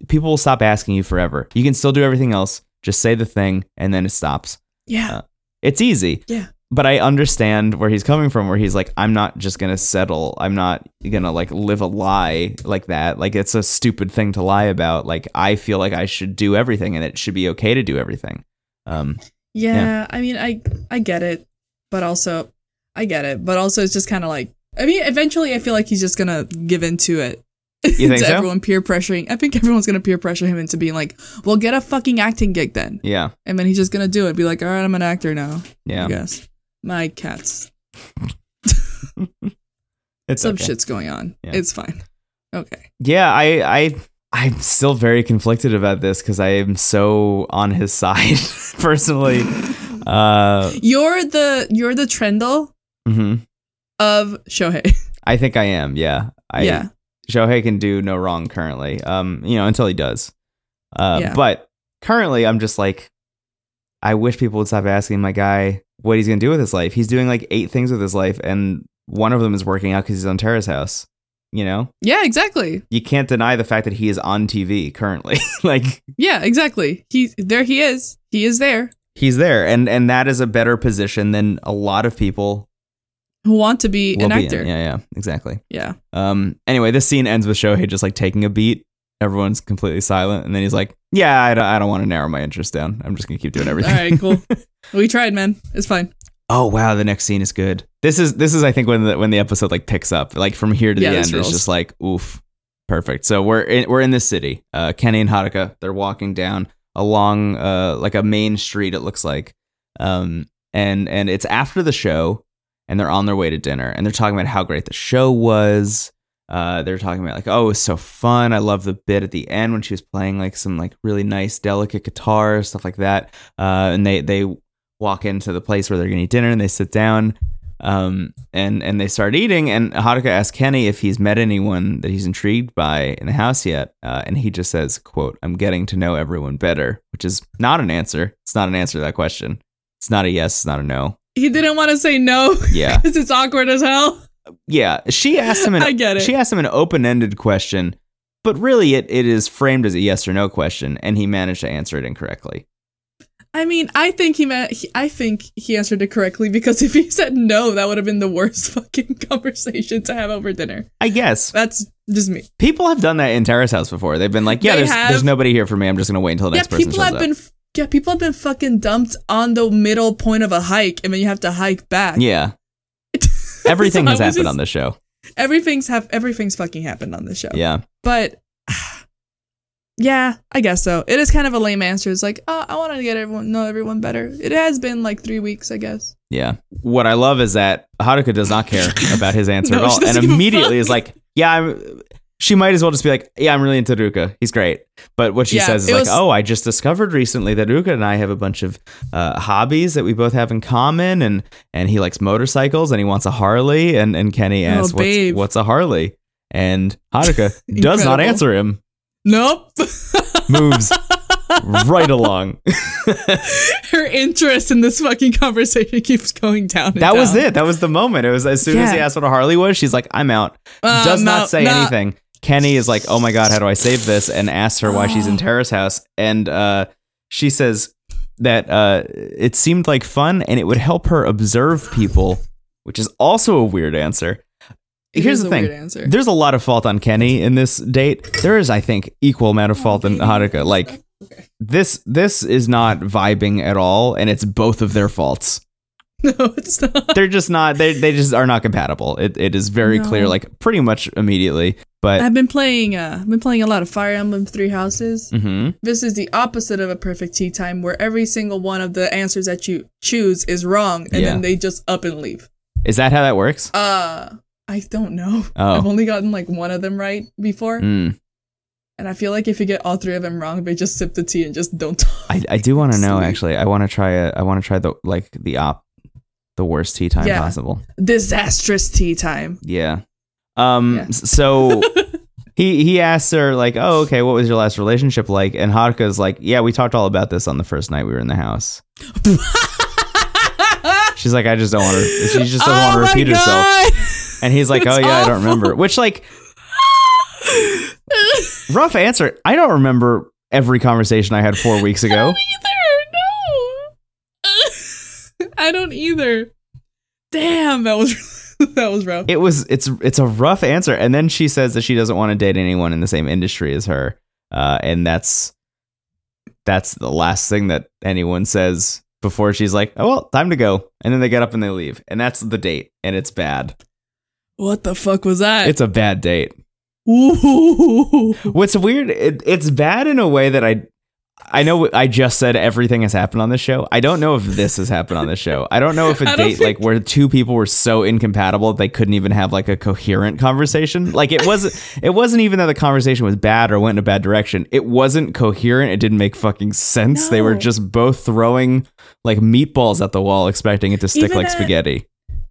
People will stop asking you forever. You can still do everything else. Just say the thing, and then it stops.
Yeah.
Uh, It's easy.
Yeah.
But I understand where he's coming from, where he's like, I'm not just gonna settle. I'm not gonna like live a lie like that. Like it's a stupid thing to lie about. Like I feel like I should do everything and it should be okay to do everything. Um
yeah.
Yeah.
I mean, I I get it, but also I get it, but also it's just kind of like I mean, eventually I feel like he's just gonna give into it.
You <laughs> think so?
everyone peer pressuring. I think everyone's gonna peer pressure him into being like, "Well, get a fucking acting gig then,"
yeah.
and then he's just gonna do it. Be like, "All right, I'm an actor now."
Yeah.
I guess my cats. <laughs>
It's
Some
okay.
shit's going on.
Yeah.
It's fine. Okay.
Yeah, I I I'm still very conflicted about this because I am so on his <laughs> side personally. Uh
You're the you're the Triendl
mhm.
of Shohei.
I think I am, yeah. I
yeah.
Shohei can do no wrong currently. Um, you know, until he does. Uh,
Yeah.
but currently I'm just like I wish people would stop asking my guy what he's gonna do with his life. He's doing like eight things with his life, and one of them is working out because he's on Terrace House. You know,
Yeah, exactly.
you can't deny the fact that he is on TV currently. <laughs> like
Yeah, exactly. He there he is. He is there.
he's there, and and that is a better position than a lot of people
who want to be an
be
actor.
in. Yeah, yeah, exactly.
yeah.
Um. Anyway, this scene ends with Shohei just like taking a beat. Everyone's completely silent, and then he's like, "Yeah, I don't, I don't want to narrow my interest down. I'm just gonna keep doing everything."
All right, cool. <laughs> we tried, man. It's fine.
Oh wow, the next scene is good. This is this is I think when the when the episode like picks up, like from here to
Yeah,
the end,
rolls.
it's just like oof, perfect. So we're in, we're in this city. Uh, Kenny and Haruka they're walking down along uh like a main street. It looks like, um, and and it's after the show, and they're on their way to dinner, and they're talking about how great the show was. Uh, they're talking about like, oh, it was so fun. I love the bit at the end when she was playing like some like really nice, delicate guitar stuff like that. Uh, and they they walk into the place where they're going to eat dinner and they sit down um, and and they start eating and Haruka asks Kenny if he's met anyone that he's intrigued by in the house yet uh, and he just says quote I'm getting to know everyone better which is not an answer it's not an answer to that question it's not a yes it's not a no
He didn't want to say no
yeah <laughs>
because it's awkward as hell.
Yeah she asked him an <laughs>
I get it.
she asked him an open-ended question but really it, it is framed as a yes or no question and he managed to answer it incorrectly
I mean, I think he meant. He, I think he answered it correctly because if he said no, that would have been the worst <laughs> fucking conversation to have over dinner.
I guess
That's just me.
people have done that in Terrace House before they've been like yeah
They
there's
have.
there's nobody here for me I'm just gonna wait until the
Yeah,
next person
people
shows
have
up
been. Yeah, people have been fucking dumped on the middle point of a hike, and then you have to hike back.
yeah <laughs> everything has happened
just-
on this show
Everything's have everything's fucking happened on this show.
yeah
But <sighs> yeah, I guess so. It is kind of a lame answer. It's like, oh, I want to get everyone know everyone better. It has been like three weeks, I guess.
Yeah. What I love is that Haruka does not care <laughs> about his answer
No,
at all, and immediately is like, "Yeah, I'm." She might as well just be like, "Yeah, I'm really into Ruka. He's great." But what she
Yeah,
says is like,
was-
"Oh, I just discovered recently that Ruka and I have a bunch of uh, hobbies that we both have in common, and and he likes motorcycles and he wants a Harley." And and Kenny
Oh,
asks, "What's what's a Harley?" And Haruka <laughs> does not answer him.
Nope. <laughs>
Moves right along. <laughs>
Her interest in this fucking conversation keeps going down. and
That was it. That was the moment. It was as soon as he asked what a Harley was, she's like, "I'm out."
Uh,
Does
no,
not say
no.
anything. Kenny is like, "Oh my god, how do I save this?" and asks her why she's in Terrace House, and uh, she says that uh, it seemed like fun and it would help her observe people, which is also a weird answer.
It
Here's the thing: there's a lot of fault on Kenny in this date. There is, I think, equal amount of fault in Haruka. Like this, this is not vibing at all, and it's both of their faults <laughs>
No, it's not.
they're just not they they just are not compatible. It it is very
No.
clear, like pretty much immediately. But
I've been playing. Uh, I've been playing a lot of Fire Emblem Three Houses.
Mhm.
This is the opposite of a perfect tea time, where every single one of the answers that you choose is wrong, and
Yeah.
then they just up and leave.
is that how that works?
Uh, I don't know.
Oh.
I've only gotten like one of them right before,
Mm.
and I feel like if you get all three of them wrong, they just sip the tea and just don't <laughs> talk.
I I do want to know actually. I want to try a I want to try the like the op the worst tea time
Yeah.
possible.
Disastrous tea time.
Yeah. Um.
Yeah.
So. <laughs> He, he asks her like, oh okay, what was your last relationship like? And Haruka's like, yeah, we talked all about this on the first night we were in the house. <laughs> She's like, I just don't want to. She just doesn't want to
Oh
repeat herself. And he's like,
It's
oh yeah, I don't remember. Which like, rough answer. I don't remember every conversation I had four weeks ago. <laughs>
I don't either. Damn, that was <laughs> that was rough.
It was it's it's a rough answer. And then she says that she doesn't want to date anyone in the same industry as her. Uh, and that's that's the last thing that anyone says before she's like, oh well, time to go. And then they get up and they leave. And that's the date. And it's bad.
what the fuck was that?
It's a bad date.
Ooh.
What's weird, it, it's bad in a way that I I know I just said everything has happened on this show. I don't know if this has happened on this show. I don't know if <laughs> a date like where two people were so incompatible they couldn't even have like a coherent conversation. Like it wasn't <laughs> it wasn't even that the conversation was bad or went in a bad direction. It wasn't coherent. It didn't make fucking sense. They were just both throwing like meatballs at the wall expecting it to stick
Even
like spaghetti.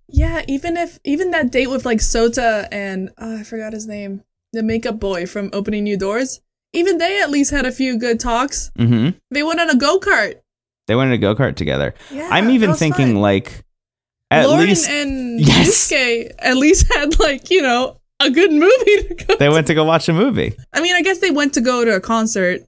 Yeah, even if even that date with like Sota and oh, I forgot his name, the makeup boy from Opening New Doors. Even they at least had a few good talks.
Mhm.
They went on a go kart.
They went in a go-kart together.
Yeah,
I'm even thinking
fun.
like at
Lauren
least
and <laughs>
Yes.
Yusuke at least <laughs> had like you know a good movie to go.
they went to go watch a movie.
I mean, I guess they went to go to a concert.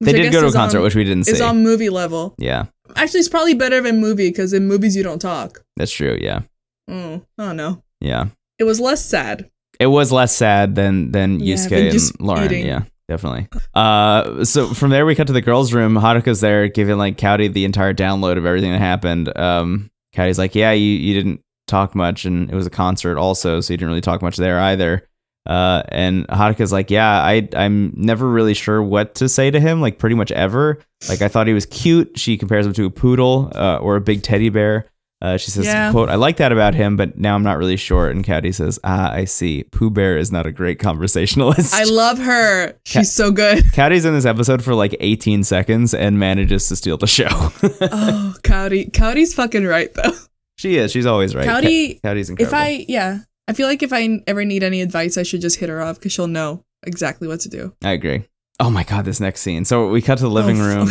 They did go to a concert,
on,
which we didn't see.
on movie level.
yeah,
Actually, it's probably better than movie because in movies you don't talk.
that's true. Yeah.
Mm, I don't know.
Yeah.
It was less sad.
It was less sad than than
Yeah,
Yusuke and Lauren.
eating.
Yeah, definitely. Uh, so from there we cut to the girls' room. Haruka's there giving like Cowdy the entire download of everything that happened. Um, Cowdy's like, "Yeah, you you didn't talk much, and it was a concert also, so you didn't really talk much there either." Uh, and Haruka's like, "Yeah, I I'm never really sure what to say to him, like pretty much ever. Like I thought he was cute. She compares him to a poodle uh, or a big teddy bear." Uh, she says,
Yeah.
"quote I like that about him, but now I'm not really sure." And Cowdy says, "Ah, I see. Pooh Bear is not a great conversationalist."
I love her. <laughs> She's so good. <laughs>
Cowdy's in this episode for like 18 seconds and manages to steal the show. <laughs>
oh, Cowdy. Cowdy's fucking right though.
she is. She's always right.
Cowdy,
Ca- Cowdy's
if. I yeah, I feel like if I ever need any advice, I should just hit her up because she'll know exactly what to do.
I agree. Oh my god, this next scene. So we cut to the living
Oh,
room.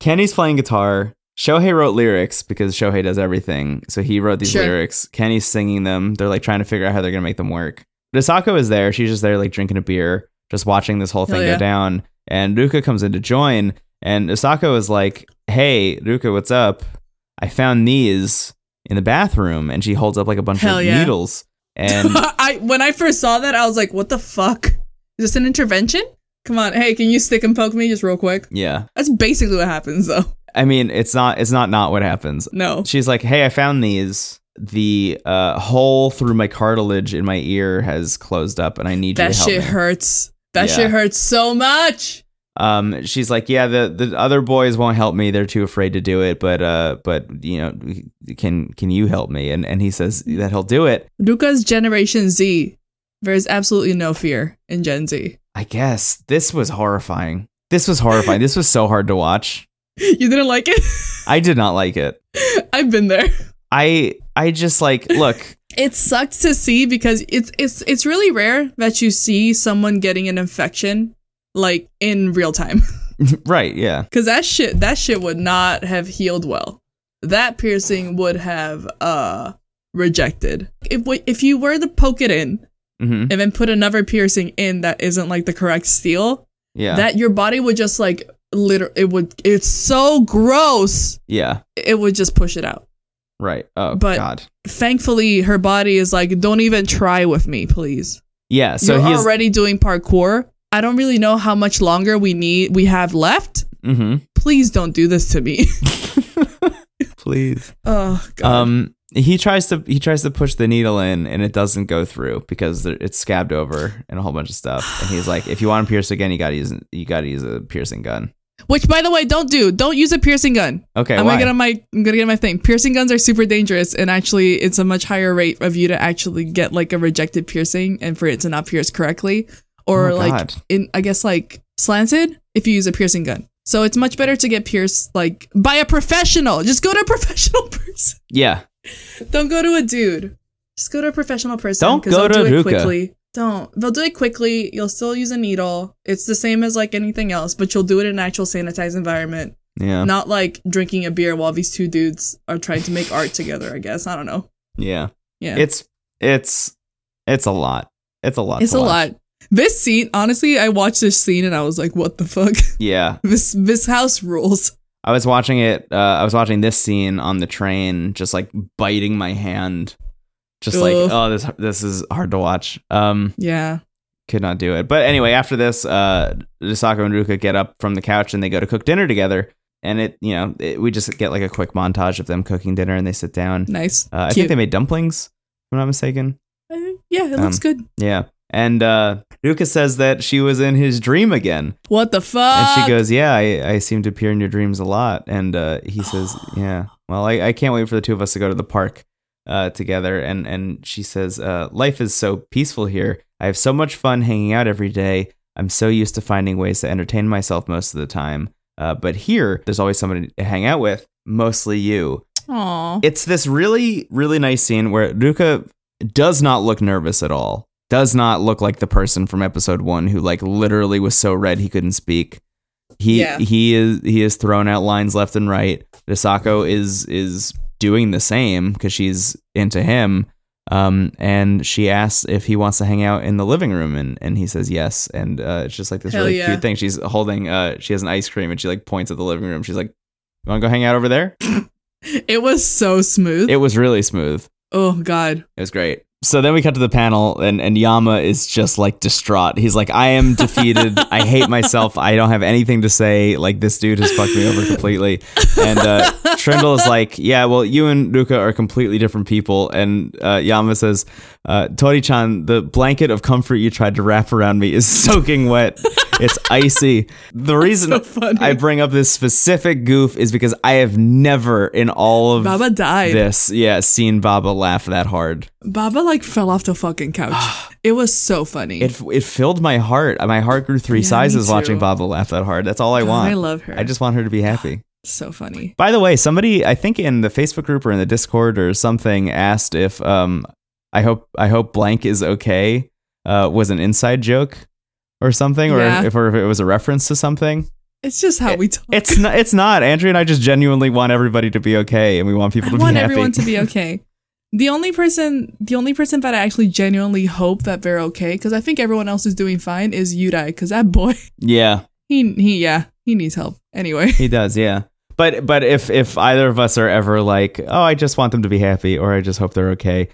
Kenny's playing guitar. Shohei wrote lyrics because Shohei does everything. So he wrote these
Sure.
lyrics. Kenny's singing them. They're like trying to figure out how they're gonna make them work. Risako is there. She's just there like drinking a beer, just watching this whole thing
yeah.
go down. And Ruka comes in to join. And Risako is like, Hey, Ruka, what's up? I found these in the bathroom. And she holds up like a bunch
Hell
of
yeah.
needles. And <laughs>
I when I first saw that, I was like, "What the fuck? Is this an intervention? Come on, hey, can you stick and poke me just real quick?"
yeah.
That's basically what happens, though.
I mean, it's not it's not not what happens.
No,
She's like, "Hey, I found these. The uh, hole through my cartilage in my ear has closed up, and I need you
that
to help
shit
me."
hurts. That
Yeah.
shit hurts so much.
Um, she's like, "Yeah, the the other boys won't help me. They're too afraid to do it. But uh, but you know, can can you help me?" And and he says that he'll do it.
Ruka's Generation Z. There's absolutely no fear in Gen Z.
I guess this was horrifying. This was horrifying. this was so hard to watch.
You didn't like it?
I did not like it. <laughs>
I've been there.
I I just like look.
It sucked to see because it's it's it's really rare that you see someone getting an infection like in real time. <laughs> <laughs>
right? Yeah.
Cause that shit that shit would not have healed well. That piercing would have uh rejected. If if you were to poke it in
hmm
and then put another piercing in that isn't like the correct steel,
Yeah.
that your body would just like liter it would it's so gross.
yeah.
It would just push it out.
Right. Oh
But-
God.
Thankfully her body is like don't even try with me, please.
Yeah. So
You're
he's.
already doing parkour. I don't really know how much longer we need we have left.
hmm
Please don't do this to me. <laughs>
Please.
oh god.
Um, he tries to he tries to push the needle in, and it doesn't go through because it's scabbed over and a whole bunch of stuff. And he's like, "If you want to pierce again, you gotta use you gotta use a piercing gun."
Which, by the way, don't do. Don't use a piercing gun.
Okay,
I'm
why?
gonna get on my. I'm gonna get on my thing. Piercing guns are super dangerous, and actually, it's a much higher rate of you to actually get like a rejected piercing, and for it to not pierce correctly, oh or
Oh
like in, I guess like slanted if you use a piercing gun. So it's much better to get pierced like by a professional. Just go to a <laughs> professional person.
yeah,
Don't go to a dude. Just go to a professional person.
Don't go to
do it quickly. Don't. They'll do it quickly. You'll still use a needle. It's the same as like anything else, but you'll do it in an actual sanitized environment.
yeah,
Not like drinking a beer while these two dudes are trying to make art together, I guess. I don't know.
yeah.
Yeah.
It's it's it's a lot. It's a lot.
It's a
watch.
lot. This scene, honestly, I watched this scene and I was like, what the fuck? <laughs>
Yeah,
this this house rules.
I was watching it. Uh, I was watching this scene on the train, just like biting my hand, just like oh this this is hard to watch. Um,
Yeah.
could not do it. But anyway, after this, uh, Risako and Ruka get up from the couch and they go to cook dinner together. And it, you know, it, we just get like a quick montage of them cooking dinner and they sit down.
Nice.
Uh, I think they made dumplings, if I'm not mistaken.
Uh, yeah, it looks
Um,
good.
Yeah. And uh, Ruka says that she was in his dream again.
What the fuck?
And she goes, Yeah, I, I seem to appear in your dreams a lot. And uh, he says, <gasps> Yeah, well, I, I can't wait for the two of us to go to the park uh, together. And, and she says, uh, Life is so peaceful here. I have so much fun hanging out every day. I'm so used to finding ways to entertain myself most of the time. Uh, but here, there's always somebody to hang out with, mostly you.
Aw.
It's this really, really nice scene where Ruka does not look nervous at all. Does not look like the person from episode one who like literally was so red he couldn't speak. He
Yeah.
he is he is thrown out lines left and right. Risako is is doing the same because she's into him. Um, and she asks if he wants to hang out in the living room, and, and he says yes. And uh, it's just like this
Hell
really
yeah.
cute thing. She's holding, uh, she has an ice cream, and she like points at the living room. She's like, "You want to go hang out over there?" <laughs>
It was so smooth.
It was really smooth.
oh god.
It was great. So then we cut to the panel, and, and Yama is just like distraught. He's like, I am defeated. <laughs> I hate myself. I don't have anything to say. Like, this dude has fucked me over completely. And uh, <laughs> Triendl is like, Yeah, well, you and Ruka are completely different people. And uh, Yama says, uh, Tori chan, the blanket of comfort you tried to wrap around me is soaking wet. <laughs> It's icy. The reason
so.
I bring up this specific goof is because I have never in all of
Baba died.
this, yeah, seen Baba laugh that hard.
Baba like fell off the fucking couch. <sighs> it was so funny.
It it filled my heart. My heart grew three
Yeah,
sizes watching. Baba laugh that hard. That's all I
God,
want.
I love her.
I just want her to be happy. <gasps>
so funny.
By the way, somebody I think in the Facebook group or in the Discord or something asked if um I hope I hope blank is okay uh was an inside joke or something or
Yeah.
if or if it was a reference to something.
It's just how we talk.
It's not it's not. Andrea and I just genuinely want everybody to be okay and we want people
I
to be
want
happy.
everyone to be <laughs> okay. The only person, the only person that I actually genuinely hope that they're okay, because I think everyone else is doing fine, is Yudai. Because that boy, <laughs>
yeah.
he he yeah, he needs help. Anyway,
He does, yeah. But but if if either of us are ever like, oh, I just want them to be happy, or I just hope they're okay,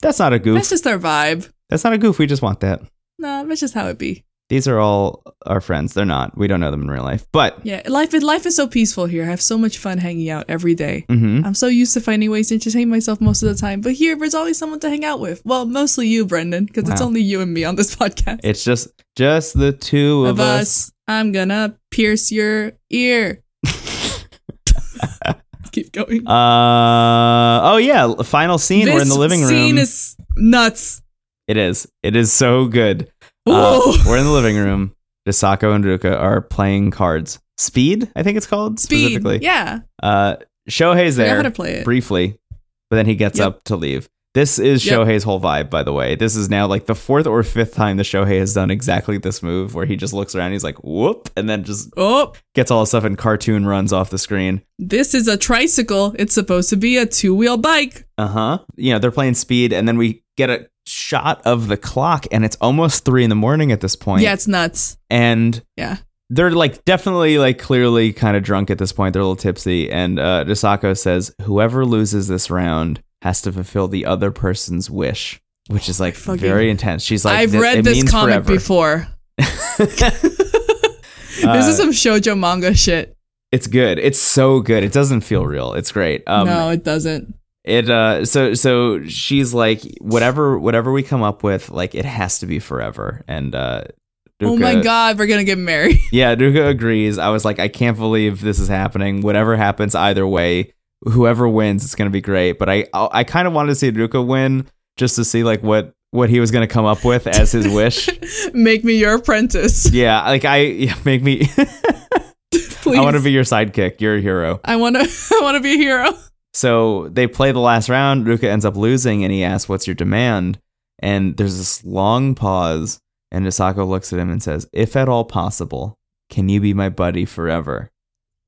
that's not a goof.
that's just our vibe.
that's not a goof. We just want that.
Nah, that's just how it be.
These are all our friends. They're not. We don't know them in real life. But
Yeah, life is life is so peaceful here. I have so much fun hanging out every day.
mhm.
I'm so used to finding ways to entertain myself most of the time, but here there's always someone to hang out with. Well, mostly you, Brendan, because it's only you and me on this <laughs> podcast.
it's just just the two of,
of us, I'm gonna pierce your ear. <laughs> Keep going.
Uh oh yeah. Final scene. We're in the living room.
Scene is nuts.
it is. It is so good. Uh, we're in the living room. Risako and Ruka are playing cards. Speed, I think it's called
Speed.
specifically.
Yeah.
Uh, Shohei's
I
there.
how to play it.
briefly, but then he gets
Yep.
up to leave. This is
Yep.
Shohei's whole vibe, by the way. This is now like the fourth or fifth time the Shohei has done exactly this move where he just looks around, he's like, whoop, and then just
Oh,
gets all the stuff and cartoon runs off the screen.
this is a tricycle. It's supposed to be a two wheel bike.
Uh huh. You know, they're playing speed, and then we get a shot of the clock, and it's almost three in the morning at this point.
Yeah, it's nuts.
And
Yeah.
they're like definitely like clearly kind of drunk at this point. They're a little tipsy, and uh, Risako says, "Whoever loses this round has to fulfill the other person's wish," which is like
Fucking-
very intense. She's like,
I've
"Th-
read this comic
forever."
before.
Uh, <laughs> <laughs>
this is some shoujo manga shit.
It's good. It's so good. It doesn't feel real. It's great. Um,
no, it doesn't.
It uh so so she's like whatever whatever we come up with like it has to be forever and uh
oh my god, we're gonna get married. <laughs>
Yeah, Ruka agrees. I was like I can't believe this is happening. Whatever happens either way, whoever wins it's to be great, but I I kind of wanted to see Ruka win just to see like what what he was going to come up with as his wish. <laughs>
Make me your apprentice,
yeah, like I <laughs> yeah, make me
please.
I want to be your sidekick. You're a hero.
I want to. I want to be a hero.
So they play the last round. Ruka ends up losing, and he asks, "What's your demand?" And there's this long pause, and Risako looks at him and says, "If at all possible, can you be my buddy forever?"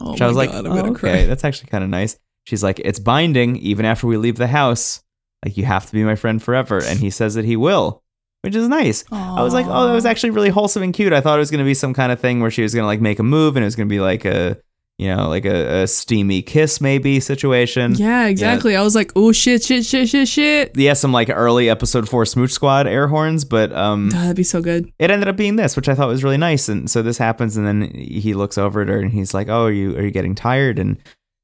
Oh
Which I was like,
god,
"Oh,
I'm gonna oh,
"Okay,
cry.
that's actually kind of nice." She's like, "It's binding, even after we leave the house. Like you have to be my friend forever." And he says that he will, which is nice. I was like, "Oh, that was actually really wholesome and cute." I thought it was going to be some kind of thing where she was going to like make a move, and it was going to be like a, you know, like a, a steamy kiss maybe situation.
Yeah, exactly. I was like, oh shit, shit, shit, shit, shit.
yeah, some like early episode four Smooch Squad air horns, but um,
God, that'd be so good.
it ended up being this, which I thought was really nice. And so this happens, and then he looks over at her and he's like, "Oh, are you are you getting tired?" And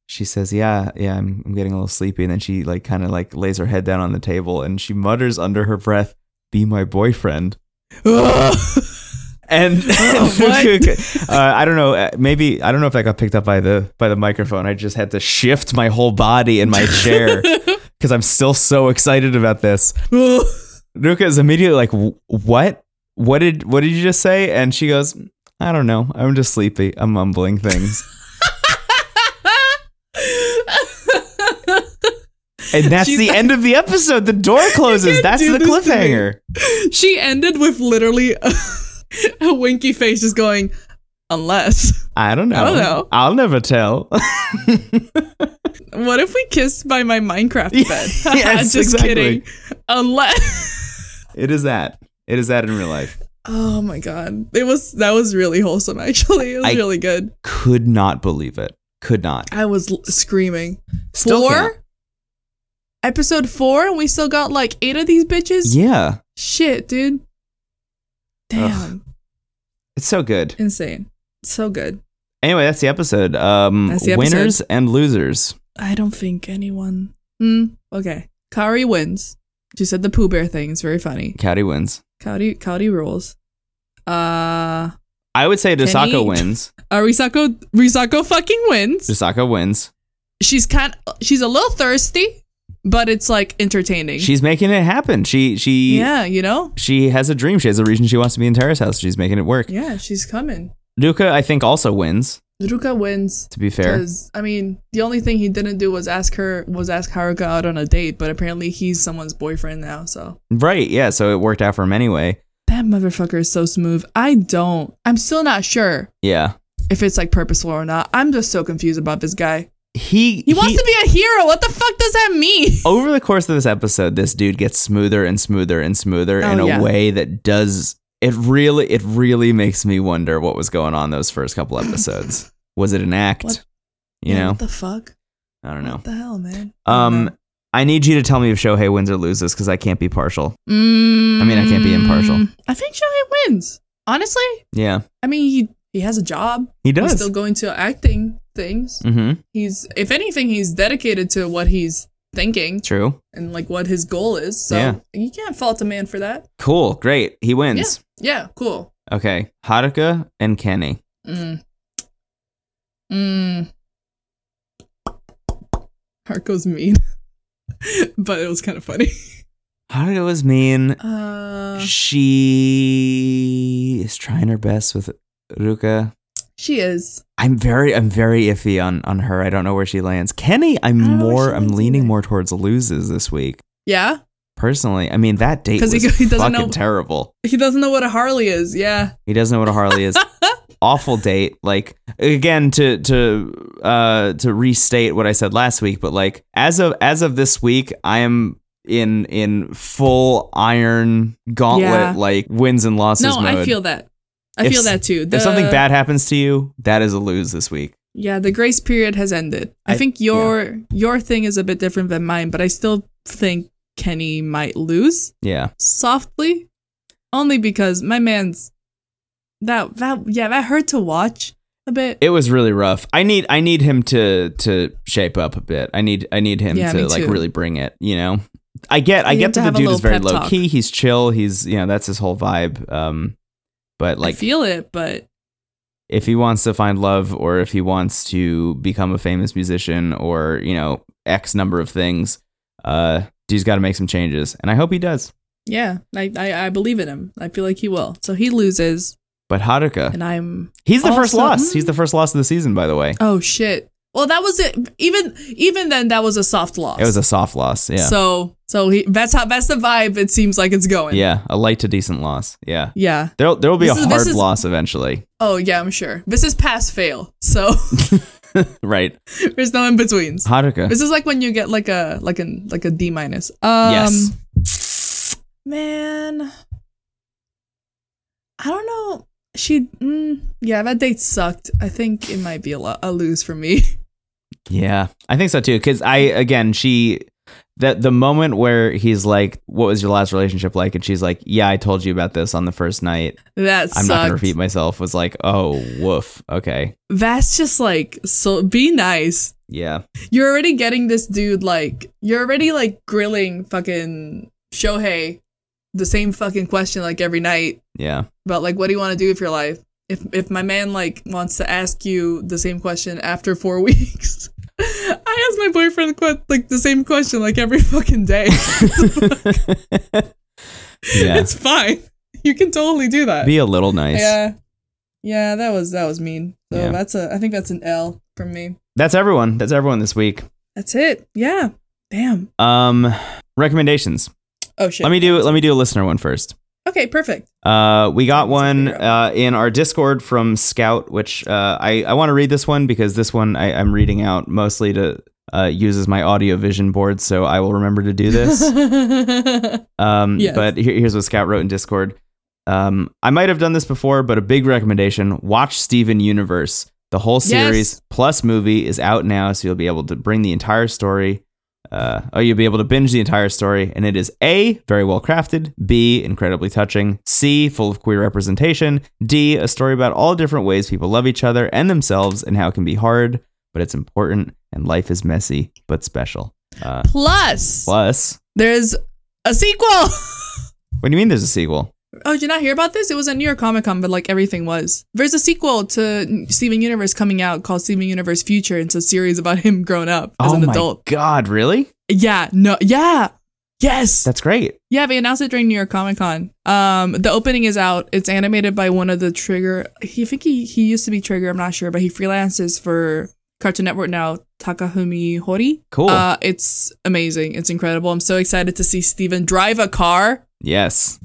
she says, "Yeah, yeah, I'm I'm getting a little sleepy." And then she like kind of like lays her head down on the table and she mutters under her breath, "Be my boyfriend." <laughs> <laughs> And <laughs> <laughs> uh, I don't know, uh, maybe I don't know if that got picked up by the by the microphone. I just had to shift my whole body in my chair <laughs> because I'm still so excited about this. Ruka is immediately like, "What? What did what did you just say?" And she goes, "I don't know. I'm just sleepy. I'm mumbling things." and that's
She's
the end of the episode. The door closes. That's the
this to me.
cliffhanger.
she ended with literally <laughs> a, winky face, is going, unless.
I don't know.
I don't know.
I'll never tell.
What if we kissed by my Minecraft <laughs> bed?
Yes, <laughs>
just
exactly.
kidding. Unless.
it is that. It is that in real life.
Oh my god, it was that was really wholesome. Actually, it was
I-
really good.
Could not believe it. Could not.
I was l- screaming.
Still
4
can't.
Episode 4 and we still got like 8 of these bitches?
Yeah.
Shit, dude. Damn.
It's so good.
Insane. So good.
Anyway, that's the episode. Um,
That's the episode.
winners and losers.
I don't think anyone. Hmm. Okay. Kari wins. She said the Pooh Bear thing. It's very funny.
Caddy wins.
Cowdy, Cowdy rules. Uh,
I would say Risako
Kenny-
wins. <laughs>
uh Risako, Risako fucking wins.
Risako wins.
She's kind, she's a little thirsty, but it's like entertaining.
She's making it happen. She she
yeah, you know.
she has a dream. She has a reason she wants to be in Terrace House. She's making it work.
Yeah, she's coming.
Ruka, I think, also wins.
Ruka wins.
To be fair,
Because I mean, the only thing he didn't do was ask her was ask Haruka out on a date, but apparently he's someone's boyfriend now. So
right? Yeah, so it worked out for him anyway.
that motherfucker is so smooth. I don't. I'm still not sure
Yeah,
if it's like purposeful or not. I'm just so confused about this guy.
He
He wants to be a hero. What the fuck does that mean? <laughs>
over the course of this episode, this dude gets smoother and smoother and smoother in
Oh,
a
yeah.
way that does it really it really makes me wonder what was going on those first couple episodes. <coughs> was it an act?
What?
You
Yeah,
know,
what the fuck?
I don't know.
What the hell, man? I
Um. I need you to tell me if Shohei wins or loses because I can't be partial.
Mm,
I mean, I can't be impartial.
I think Shohei wins. Honestly,
Yeah,
I mean, he he has a job.
he
He's
does.
still going to acting things.
mm-hmm.
He's, if anything, he's dedicated to what he's thinking
True.
and like what his goal is. So
Yeah.
you can't fault a man for that.
Cool. Great. He wins.
Yeah, cool.
Okay. Haruka and Kenny.
Mm. Mm. Harko's mean, <laughs> but it was kind of funny.
Haruka was mean.
Uh,
she is trying her best with Ruka.
She is.
I'm very I'm very iffy on on her. I don't know where she lands. Kenny, I'm
I don't know where
more I'm leaning
either.
more towards loses this week.
Yeah,
Personally, I mean that date was
he he
fucking
know-
terrible.
he doesn't know what a Harley is. Yeah.
He doesn't know what a Harley is. <laughs> Awful date. Like again to to uh to restate what I said last week, but like as of as of this week, I am in in full iron gauntlet
Yeah.
like wins and losses
No,
mode.
I feel that. I
If
feel that too.
if something bad happens to you, that is a lose this week.
Yeah, the grace period has ended. I,
I-
think your your thing is a bit different than mine, but I still think Kenny might lose
Yeah.
softly, only because my man's that that yeah that hurt to watch a bit.
It was really rough. I need I need him to to shape up a bit. I need I need him
Yeah,
to like really bring it, you know. I get I
need
get that the dude is very low
talk.
key. He's chill. He's you know, that's his whole vibe. Um but
I
like
feel it, but
if he wants to find love or if he wants to become a famous musician or, you know, X number of things, uh dude's gotta make some changes. And I hope he does.
yeah, I, I I believe in him. I feel like he will. So he loses,
But Haruka,
and I'm
he's the first
also-
loss. He's the first loss of the season, by the way.
oh shit. Well, that was it. Even even then, that was a soft loss.
It was a soft loss. Yeah.
So so he that's how that's the vibe. It seems like it's going.
yeah, a light to decent loss. Yeah.
Yeah.
There there will be
This
a
is-
hard
is-
loss eventually.
Oh yeah, I'm sure. This is pass fail. So <laughs>
right. <laughs>
there's no in betweens.
Haruka.
This is like when you get like a like an like a D minus. Um,
yes.
Man, I don't know. She, mm, yeah, that date sucked. I think it might be a, lo- a lose for me. <laughs>
Yeah. I think so too. Cause I again she that the moment where he's like, What was your last relationship like? And she's like, Yeah, I told you about this on the first night.
That
I'm not gonna repeat myself, was like, Oh, woof. Okay.
That's just like so. Be nice.
Yeah.
You're already getting this dude like you're already like grilling fucking Shohei the same fucking question like every night
Yeah.
about like what do you want to do with your life. If if my man like wants to ask you the same question after four <laughs> weeks, I ask my boyfriend que- like the same question like every fucking day. <laughs> <laughs>
yeah.
It's fine. You can totally do that.
Be a little nice.
Yeah, yeah, that was that was mean. So
Yeah.
that's a I think that's an L from me.
That's everyone. That's everyone this week.
That's it. Yeah. Damn.
Um recommendations.
Oh shit.
Let me do let me do a listener one first.
Okay, perfect.
Uh, we got one uh, in our Discord from Scout, which uh, I, I want to read this one because this one I, I'm reading out mostly to uh, use as my audio vision board, so I will remember to do this. <laughs> Um,
Yes.
But here, here's what Scout wrote in Discord. Um, I might have done this before, but a big recommendation: watch Steven Universe. The whole series
Yes.
plus movie is out now, so you'll be able to bring the entire story. Uh, oh, you'll be able to binge the entire story, and it is A, very well crafted, B, incredibly touching, C, full of queer representation, D, a story about all different ways people love each other and themselves and how it can be hard, but it's important, and life is messy, but special. Uh,
Plus,
plus,
there's a sequel. <laughs>
what do you mean there's a sequel?
Oh, did you not hear about this? It was at New York Comic Con, but like everything was. There's a sequel to Steven Universe coming out called Steven Universe Future. It's a series about him growing up as
oh
an
my
adult.
god, really?
Yeah, no, yeah, yes.
That's great.
Yeah, they announced it during New York Comic Con. Um, the opening is out. It's animated by one of the Trigger. He I think he he used to be Trigger. I'm not sure, but he freelances for Cartoon Network now. Takafumi Hori.
Cool.
Uh, it's amazing. It's incredible. I'm so excited to see Steven drive a car
yes.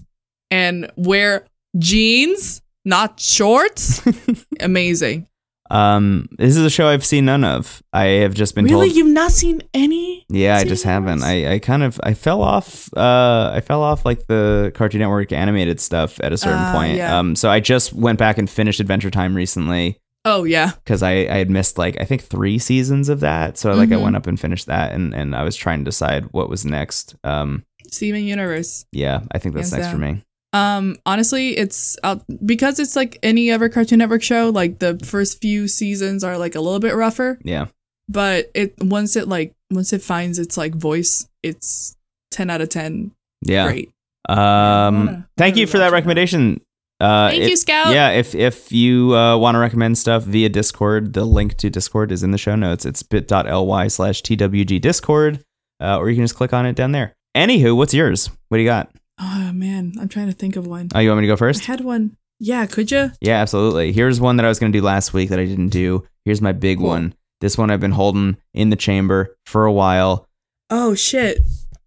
And wear jeans, not shorts. <laughs> amazing.
Um, this is a show I've seen none of. I have just been
Really,
told.
you've not seen any?
Yeah, I just haven't. I, I kind of I fell off. Uh, I fell off like the Cartoon Network animated stuff at a certain
Ah,
point.
yeah.
Um, so I just went back and finished Adventure Time recently
Oh yeah.
because I, I had missed like I think three seasons of that. So like I
Mhm.
went up and finished that, and and I was trying to decide what was next. Um,
Steven Universe.
yeah, I think that's
Hands
next for me.
Um, honestly, it's out because it's like any other Cartoon Network show. Like the first few seasons are like a little bit rougher,
Yeah.
but it once it like once it finds its like voice, it's ten out of ten.
Yeah.
Great.
Um,
wanna-
thank you for that
watch now.
recommendation. Uh,
Thank
it-
you, Scout.
Yeah, if if you uh, want to recommend stuff via Discord, the link to Discord is in the show notes. It's bit.ly slash TWG Discord, uh, or you can just click on it down there. Anywho, what's yours? What do you got?
Oh man, I'm trying to think of one.
Oh, you want me to go first?
I had one. Yeah, could you?
Yeah, absolutely. Here's one that I was going to do last week that I didn't do. Here's my big
Cool.
one. This one I've been holding in the chamber for a while.
Oh shit.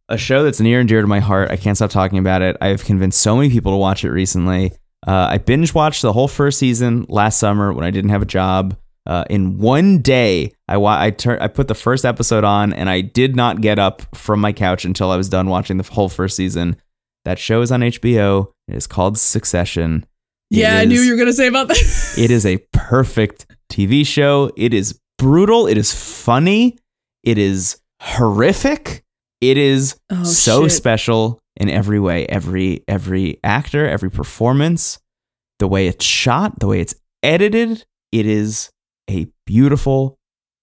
a show that's near and dear to my heart. I can't stop talking about it. I've convinced so many people to watch it recently. Uh, I binge watched the whole first season last summer when I didn't have a job. Uh, in one day, I wa- I tur- I put the first episode on, and I did not get up from my couch until I was done watching the whole first season. That show is on HBO. It is called Succession.
Yeah, I knew you were gonna say about that. <laughs>
it is a perfect TV show. It is brutal. It is funny. It is horrific. It is
Oh,
so
shit.
special in every way. Every every actor, every performance, the way it's shot, the way it's edited. It is a beautiful,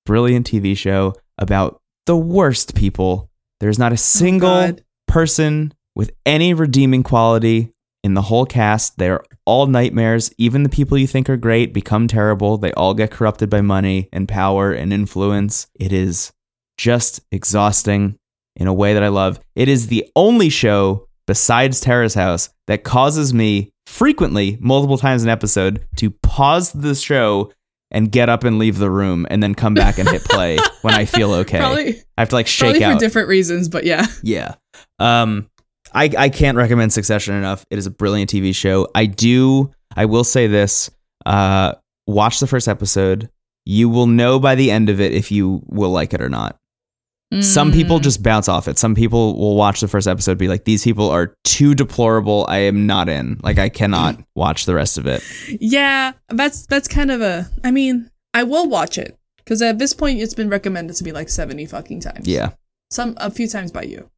brilliant TV show about the worst people. There's not a oh, single
Oh,
person with any redeeming quality in the whole cast. They're all nightmares. Even the people you think are great become terrible. They all get corrupted by money and power and influence. It is just exhausting in a way that I love. It is the only show besides Terrace House that causes me frequently, multiple times an episode, to pause the show and get up and leave the room and then come back and hit play <laughs> when I feel okay.
Probably,
I have to like shake
probably
out.
for different reasons, but yeah.
Yeah. Um I I can't recommend Succession enough. It is a brilliant TV show. I do I will say this. Uh watch the first episode. You will know by the end of it if you will like it or not. Some people
Mm.
just bounce off it. Some people will watch the first episode be like these people are too deplorable. I am not in. Like I cannot <laughs> watch the rest of it.
Yeah, that's that's kind of a. I mean, I will watch it because at this point it's been recommended to me like seventy fucking times.
Yeah.
some a few times by you.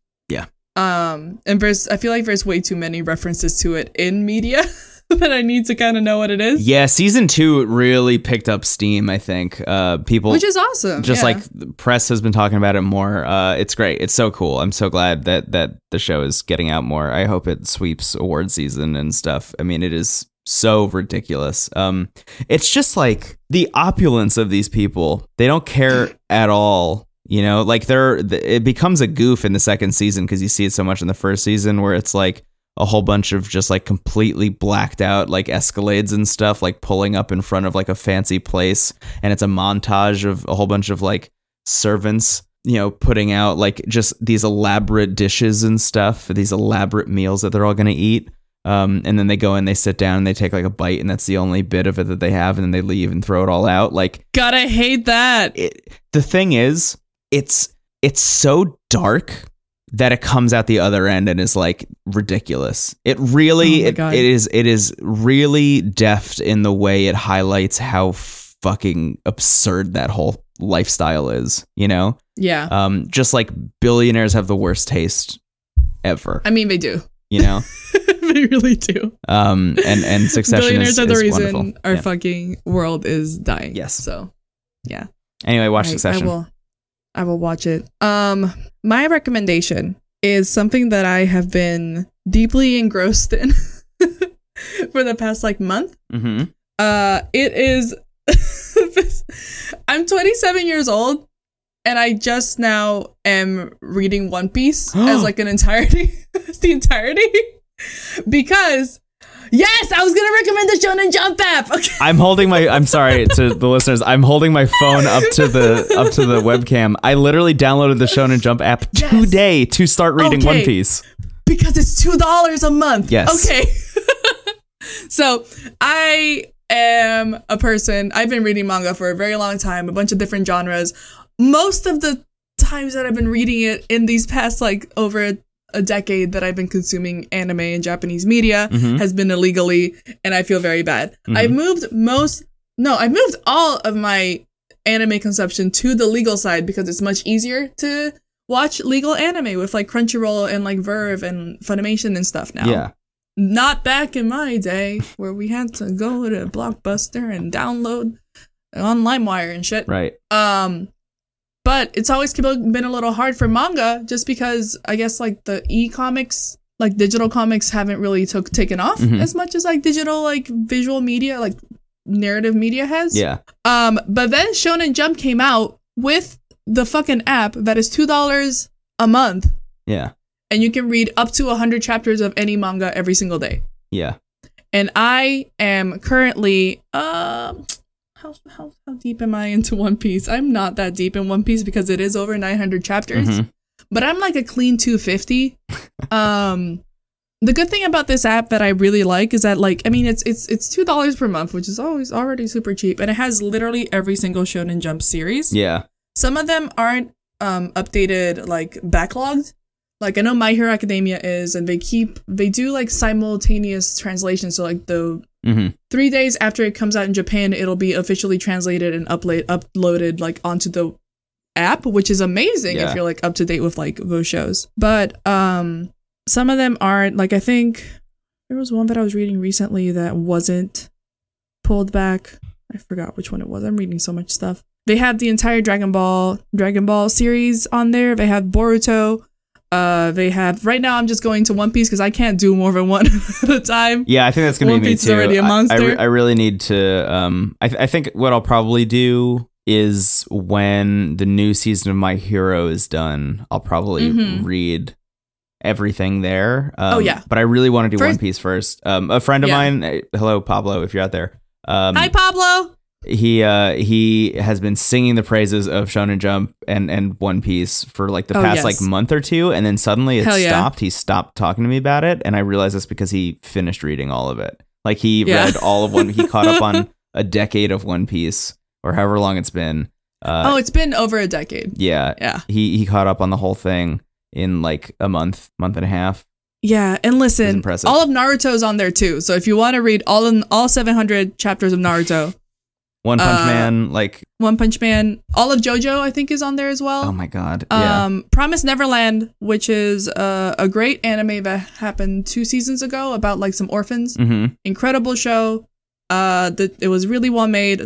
Um, and there's I feel like there's way too many references to it in media <laughs> that I need to kind of know what it is.
Yeah, season 2 really picked up steam, I think. Uh people
which is awesome.
just
yeah.
like the press has been talking about it more uh it's great it's so cool i'm so glad that that the show is getting out more i hope it sweeps award season and stuff i mean it is so ridiculous um it's just like the opulence of these people they don't care at all you know like they're it becomes a goof in the second season because you see it so much in the first season where it's like a whole bunch of just like completely blacked out like escalades and stuff like pulling up in front of like a fancy place. And it's a montage of a whole bunch of like servants you know putting out like just these elaborate dishes and stuff these elaborate meals that they're all going to eat. Um, and then they go and they sit down and they take like a bite and that's the only bit of it that they have and then they leave and throw it all out. Like
gotta hate that.
it, the thing is it's it's so dark that it comes out the other end and is like ridiculous it really
Oh
it, it is it is really deft in the way it highlights how fucking absurd that whole lifestyle is. You know,
Yeah.
um, just like billionaires have the worst taste ever.
I mean, they do.
You know, <laughs>
they really do.
um, and and <laughs> Succession
Billionaires
is,
are the reason
wonderful.
our
Yeah.
fucking world is dying.
Yes.
So, yeah.
Anyway, watch
I-
Succession.
I will. I will watch it. Um, my recommendation is something that I have been deeply engrossed in <laughs> for the past like month.
hmm
Uh, it is. <laughs> I'm 27 years old, and I just now am reading One Piece as <gasps> like an entirety, <laughs> the entirety, because yes, I was gonna recommend the Shonen Jump app. <laughs> Okay.
I'm holding my. I'm sorry to the <laughs> listeners. I'm holding my phone up to the up to the webcam. I literally downloaded the Shonen Jump app
Yes.
today to start reading
Okay.
One Piece.
because it's two dollars a month.
Yes.
Okay. <laughs> so I am a person. I've been reading manga for a very long time, a bunch of different genres. Most of the times that I've been reading it in these past like over a, decade that I've been consuming anime and Japanese media
Mhm.
has been illegally, and I feel very bad.
Mhm.
I've moved most. No, I've moved all of my anime consumption to the legal side because it's much easier to watch legal anime with like Crunchyroll and like VRV and Funimation and stuff now.
Yeah.
Not back in my day where we had to go to Blockbuster and download on LimeWire and shit.
Right.
Um, but it's always been a little hard for manga just because I guess like the e-comics, like digital comics haven't really took taken off
Mhm.
as much as like digital like visual media, like narrative media has.
Yeah.
Um, but then Shonen Jump came out with the fucking app that is two dollars a month,
Yeah.
and you can read up to hundred chapters of any manga every single day.
Yeah.
And I am currently um. How, how, how deep am I into One Piece? I'm not that deep in One Piece because it is over 900 chapters,
Mhm.
but I'm like a clean 250. <laughs> um, the good thing about this app that I really like is that like I mean it's it's it's two dollars per month, which is always already super cheap, and it has literally every single Shonen Jump series.
Yeah.
Some of them aren't um updated like backlogged. Like I know My Hero Academia is, and they keep they do like simultaneous translation. So like the
hmm
three days after it comes out in Japan, it'll be officially translated and upload uploaded like onto the app, which is amazing
Yeah.
if you're like up to date with like those shows. But um some of them aren't like I think there was one that I was reading recently that wasn't pulled back. I forgot which one it was. I'm reading so much stuff. They have the entire Dragon Ball Dragon Ball series on there. They have Boruto. Uh, they have right now. I'm just going to One Piece because I can't do more than one <laughs> at a time.
Yeah, I think that's gonna
One
be me
Piece is already a
I- I,
monster.
re- I really need to. Um, I, th- I think what I'll probably do is when the new season of My Hero is done, I'll probably
Mhm.
read everything there. Um,
Oh, yeah.
but I really want to do
First-
One Piece first. Um, a friend of
Yeah.
mine, eh, hello Pablo, if you're out there. Um,
Hi, Pablo.
He uh he has been singing the praises of Shonen Jump and and One Piece for like the
Oh,
past
yes.
like month or two, and then suddenly it
Hell yeah.
stopped. He stopped talking to me about it, and I realized that's because he finished reading all of it. Like he
Yeah.
read all of one. He caught up on <laughs> a decade of One Piece or however long it's been. Uh,
oh, it's been over a decade.
yeah,
Yeah.
he he caught up on the whole thing in like a month, month and a half.
Yeah, and listen, all of Naruto's on there too. So if you want to read all in all 700 chapters of Naruto,
One Punch
Uh,
Man, like
One Punch Man, all of JoJo, I think is on there as well.
oh my god, yeah,
Um, Promise Neverland, which is uh, a great anime that happened two seasons ago about like some orphans.
hmm
Incredible show. Uh, that it was really well made.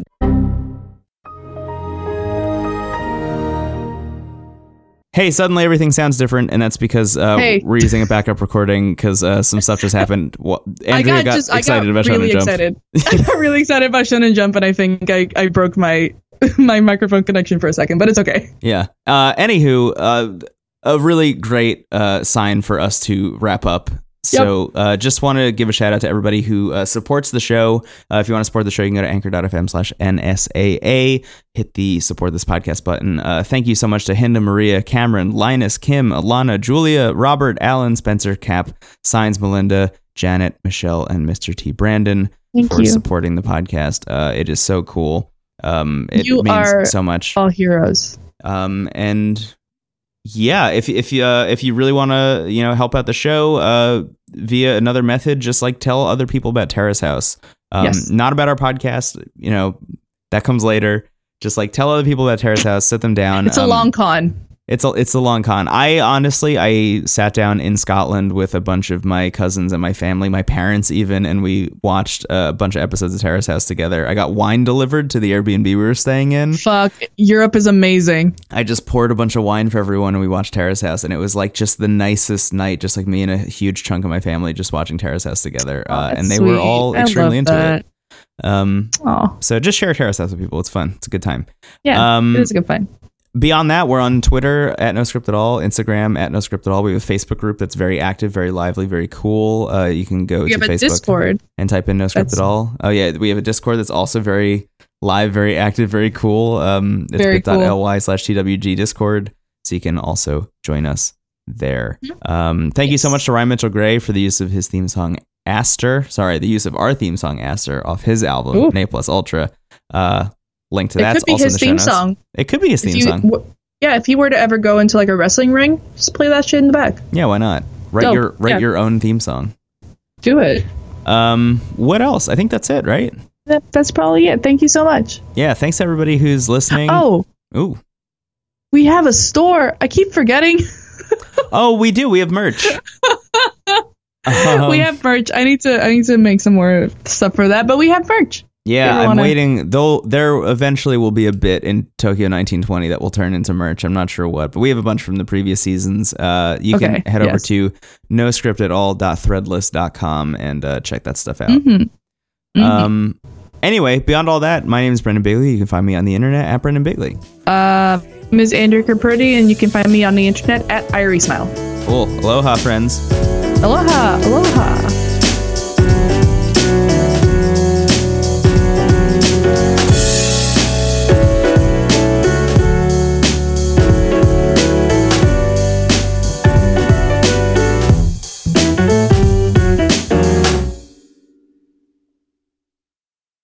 Hey, suddenly everything sounds different, and that's because uh,
Hey.
we're using a backup recording because uh, some stuff just happened. Well,
I
Andrea
got,
got,
just
excited
I got
about
really
Shonen Jump. <laughs>
I got really excited about Shonen Jump, and I think I, I broke my <laughs> my microphone connection for a second, but it's okay.
Yeah. Uh, anywho, uh, a really great uh, sign for us to wrap up. So uh, just want to give a shout out to everybody who uh, supports the show. Uh, if you want to support the show, you can go to anchor.fm slash NSAA. Hit the support this podcast button. Uh, thank you so much to Hinda, Maria, Cameron, Linus, Kim, Alana, Julia, Robert, Alan, Spencer, Cap, Signs, Melinda, Janet, Michelle, and Mr. T. Brandon
Thank
for supporting the podcast. Uh, it is so cool. Um, it
You
means
are
so much.
All heroes.
Um, and yeah, if if you uh, if you really want to you know help out the show uh, via another method, just like tell other people about Terrace House. Um,
Yes.
Not about our podcast. You know, that comes later. Just like tell other people about Terrace House, sit them down.
It's a
Um,
long con.
It's a it's a long con. I honestly I sat down in Scotland with a bunch of my cousins and my family, my parents even, and we watched a bunch of episodes of Terrace House together. I got wine delivered to the Airbnb we were staying in.
Fuck, Europe is amazing.
I just poured a bunch of wine for everyone and we watched Terrace House and it was like just the nicest night, just like me and a huge chunk of my family just watching Terrace House together. Uh,
Oh, That's
and they were all extremely into
that.
it. Um, so just share Terrace House with people. It's fun. It's a good time.
yeah,
Um,
it is a good find.
Beyond that, we're on Twitter at No Script at All, Instagram at No Script at All. We have a Facebook group that's very active, very lively, very cool. Uh, you can go
We
to Facebook
Discord.
and type in No Script
That's-
at All. Oh yeah, we have a Discord that's also very live, very active, very cool. Um, it's
Very cool.
bit.ly slash TWG Discord, so you can also join us there. Um, thank you so much to Ryan Mitchell Gray for the use of his theme song Aster. Sorry, the use of our theme song Aster off his album
Ooh.
Ne Plus Ultra. Uh, link to
It
that's
could be
also
his
in the
theme
notes.
song.
It could be his theme
you-
song.
w- yeah, if he were to ever go into like a wrestling ring, just play that shit in the back.
Yeah, why not? Write
Dope.
your write
Yeah.
your own theme song.
Do it.
Um, what else? I think that's it, right?
That, that's probably it. Thank you so much.
Yeah, thanks everybody who's listening.
Oh,
Ooh.
we have a store. I keep forgetting. <laughs>
Oh, we do. We have merch. <laughs> Um,
we have merch. I need to I need to make some more stuff for that, but we have merch.
Yeah, I'm
wanna-
waiting. Though there eventually will be a bit in Tokyo 1920 that will turn into merch. I'm not sure what, but we have a bunch from the previous seasons. Uh, you
Okay,
can head over
yes.
to noscriptatall.threadless.com and uh, check that stuff out.
Mhm. Mhm.
Um, anyway, beyond all that, my name is Brendan Bailey. You can find me on the internet at Brendan Bailey.
Uh, Ms. Andrea Caperti, and you can find me on the internet at Irie Smile.
Cool. Aloha, friends.
Aloha, aloha.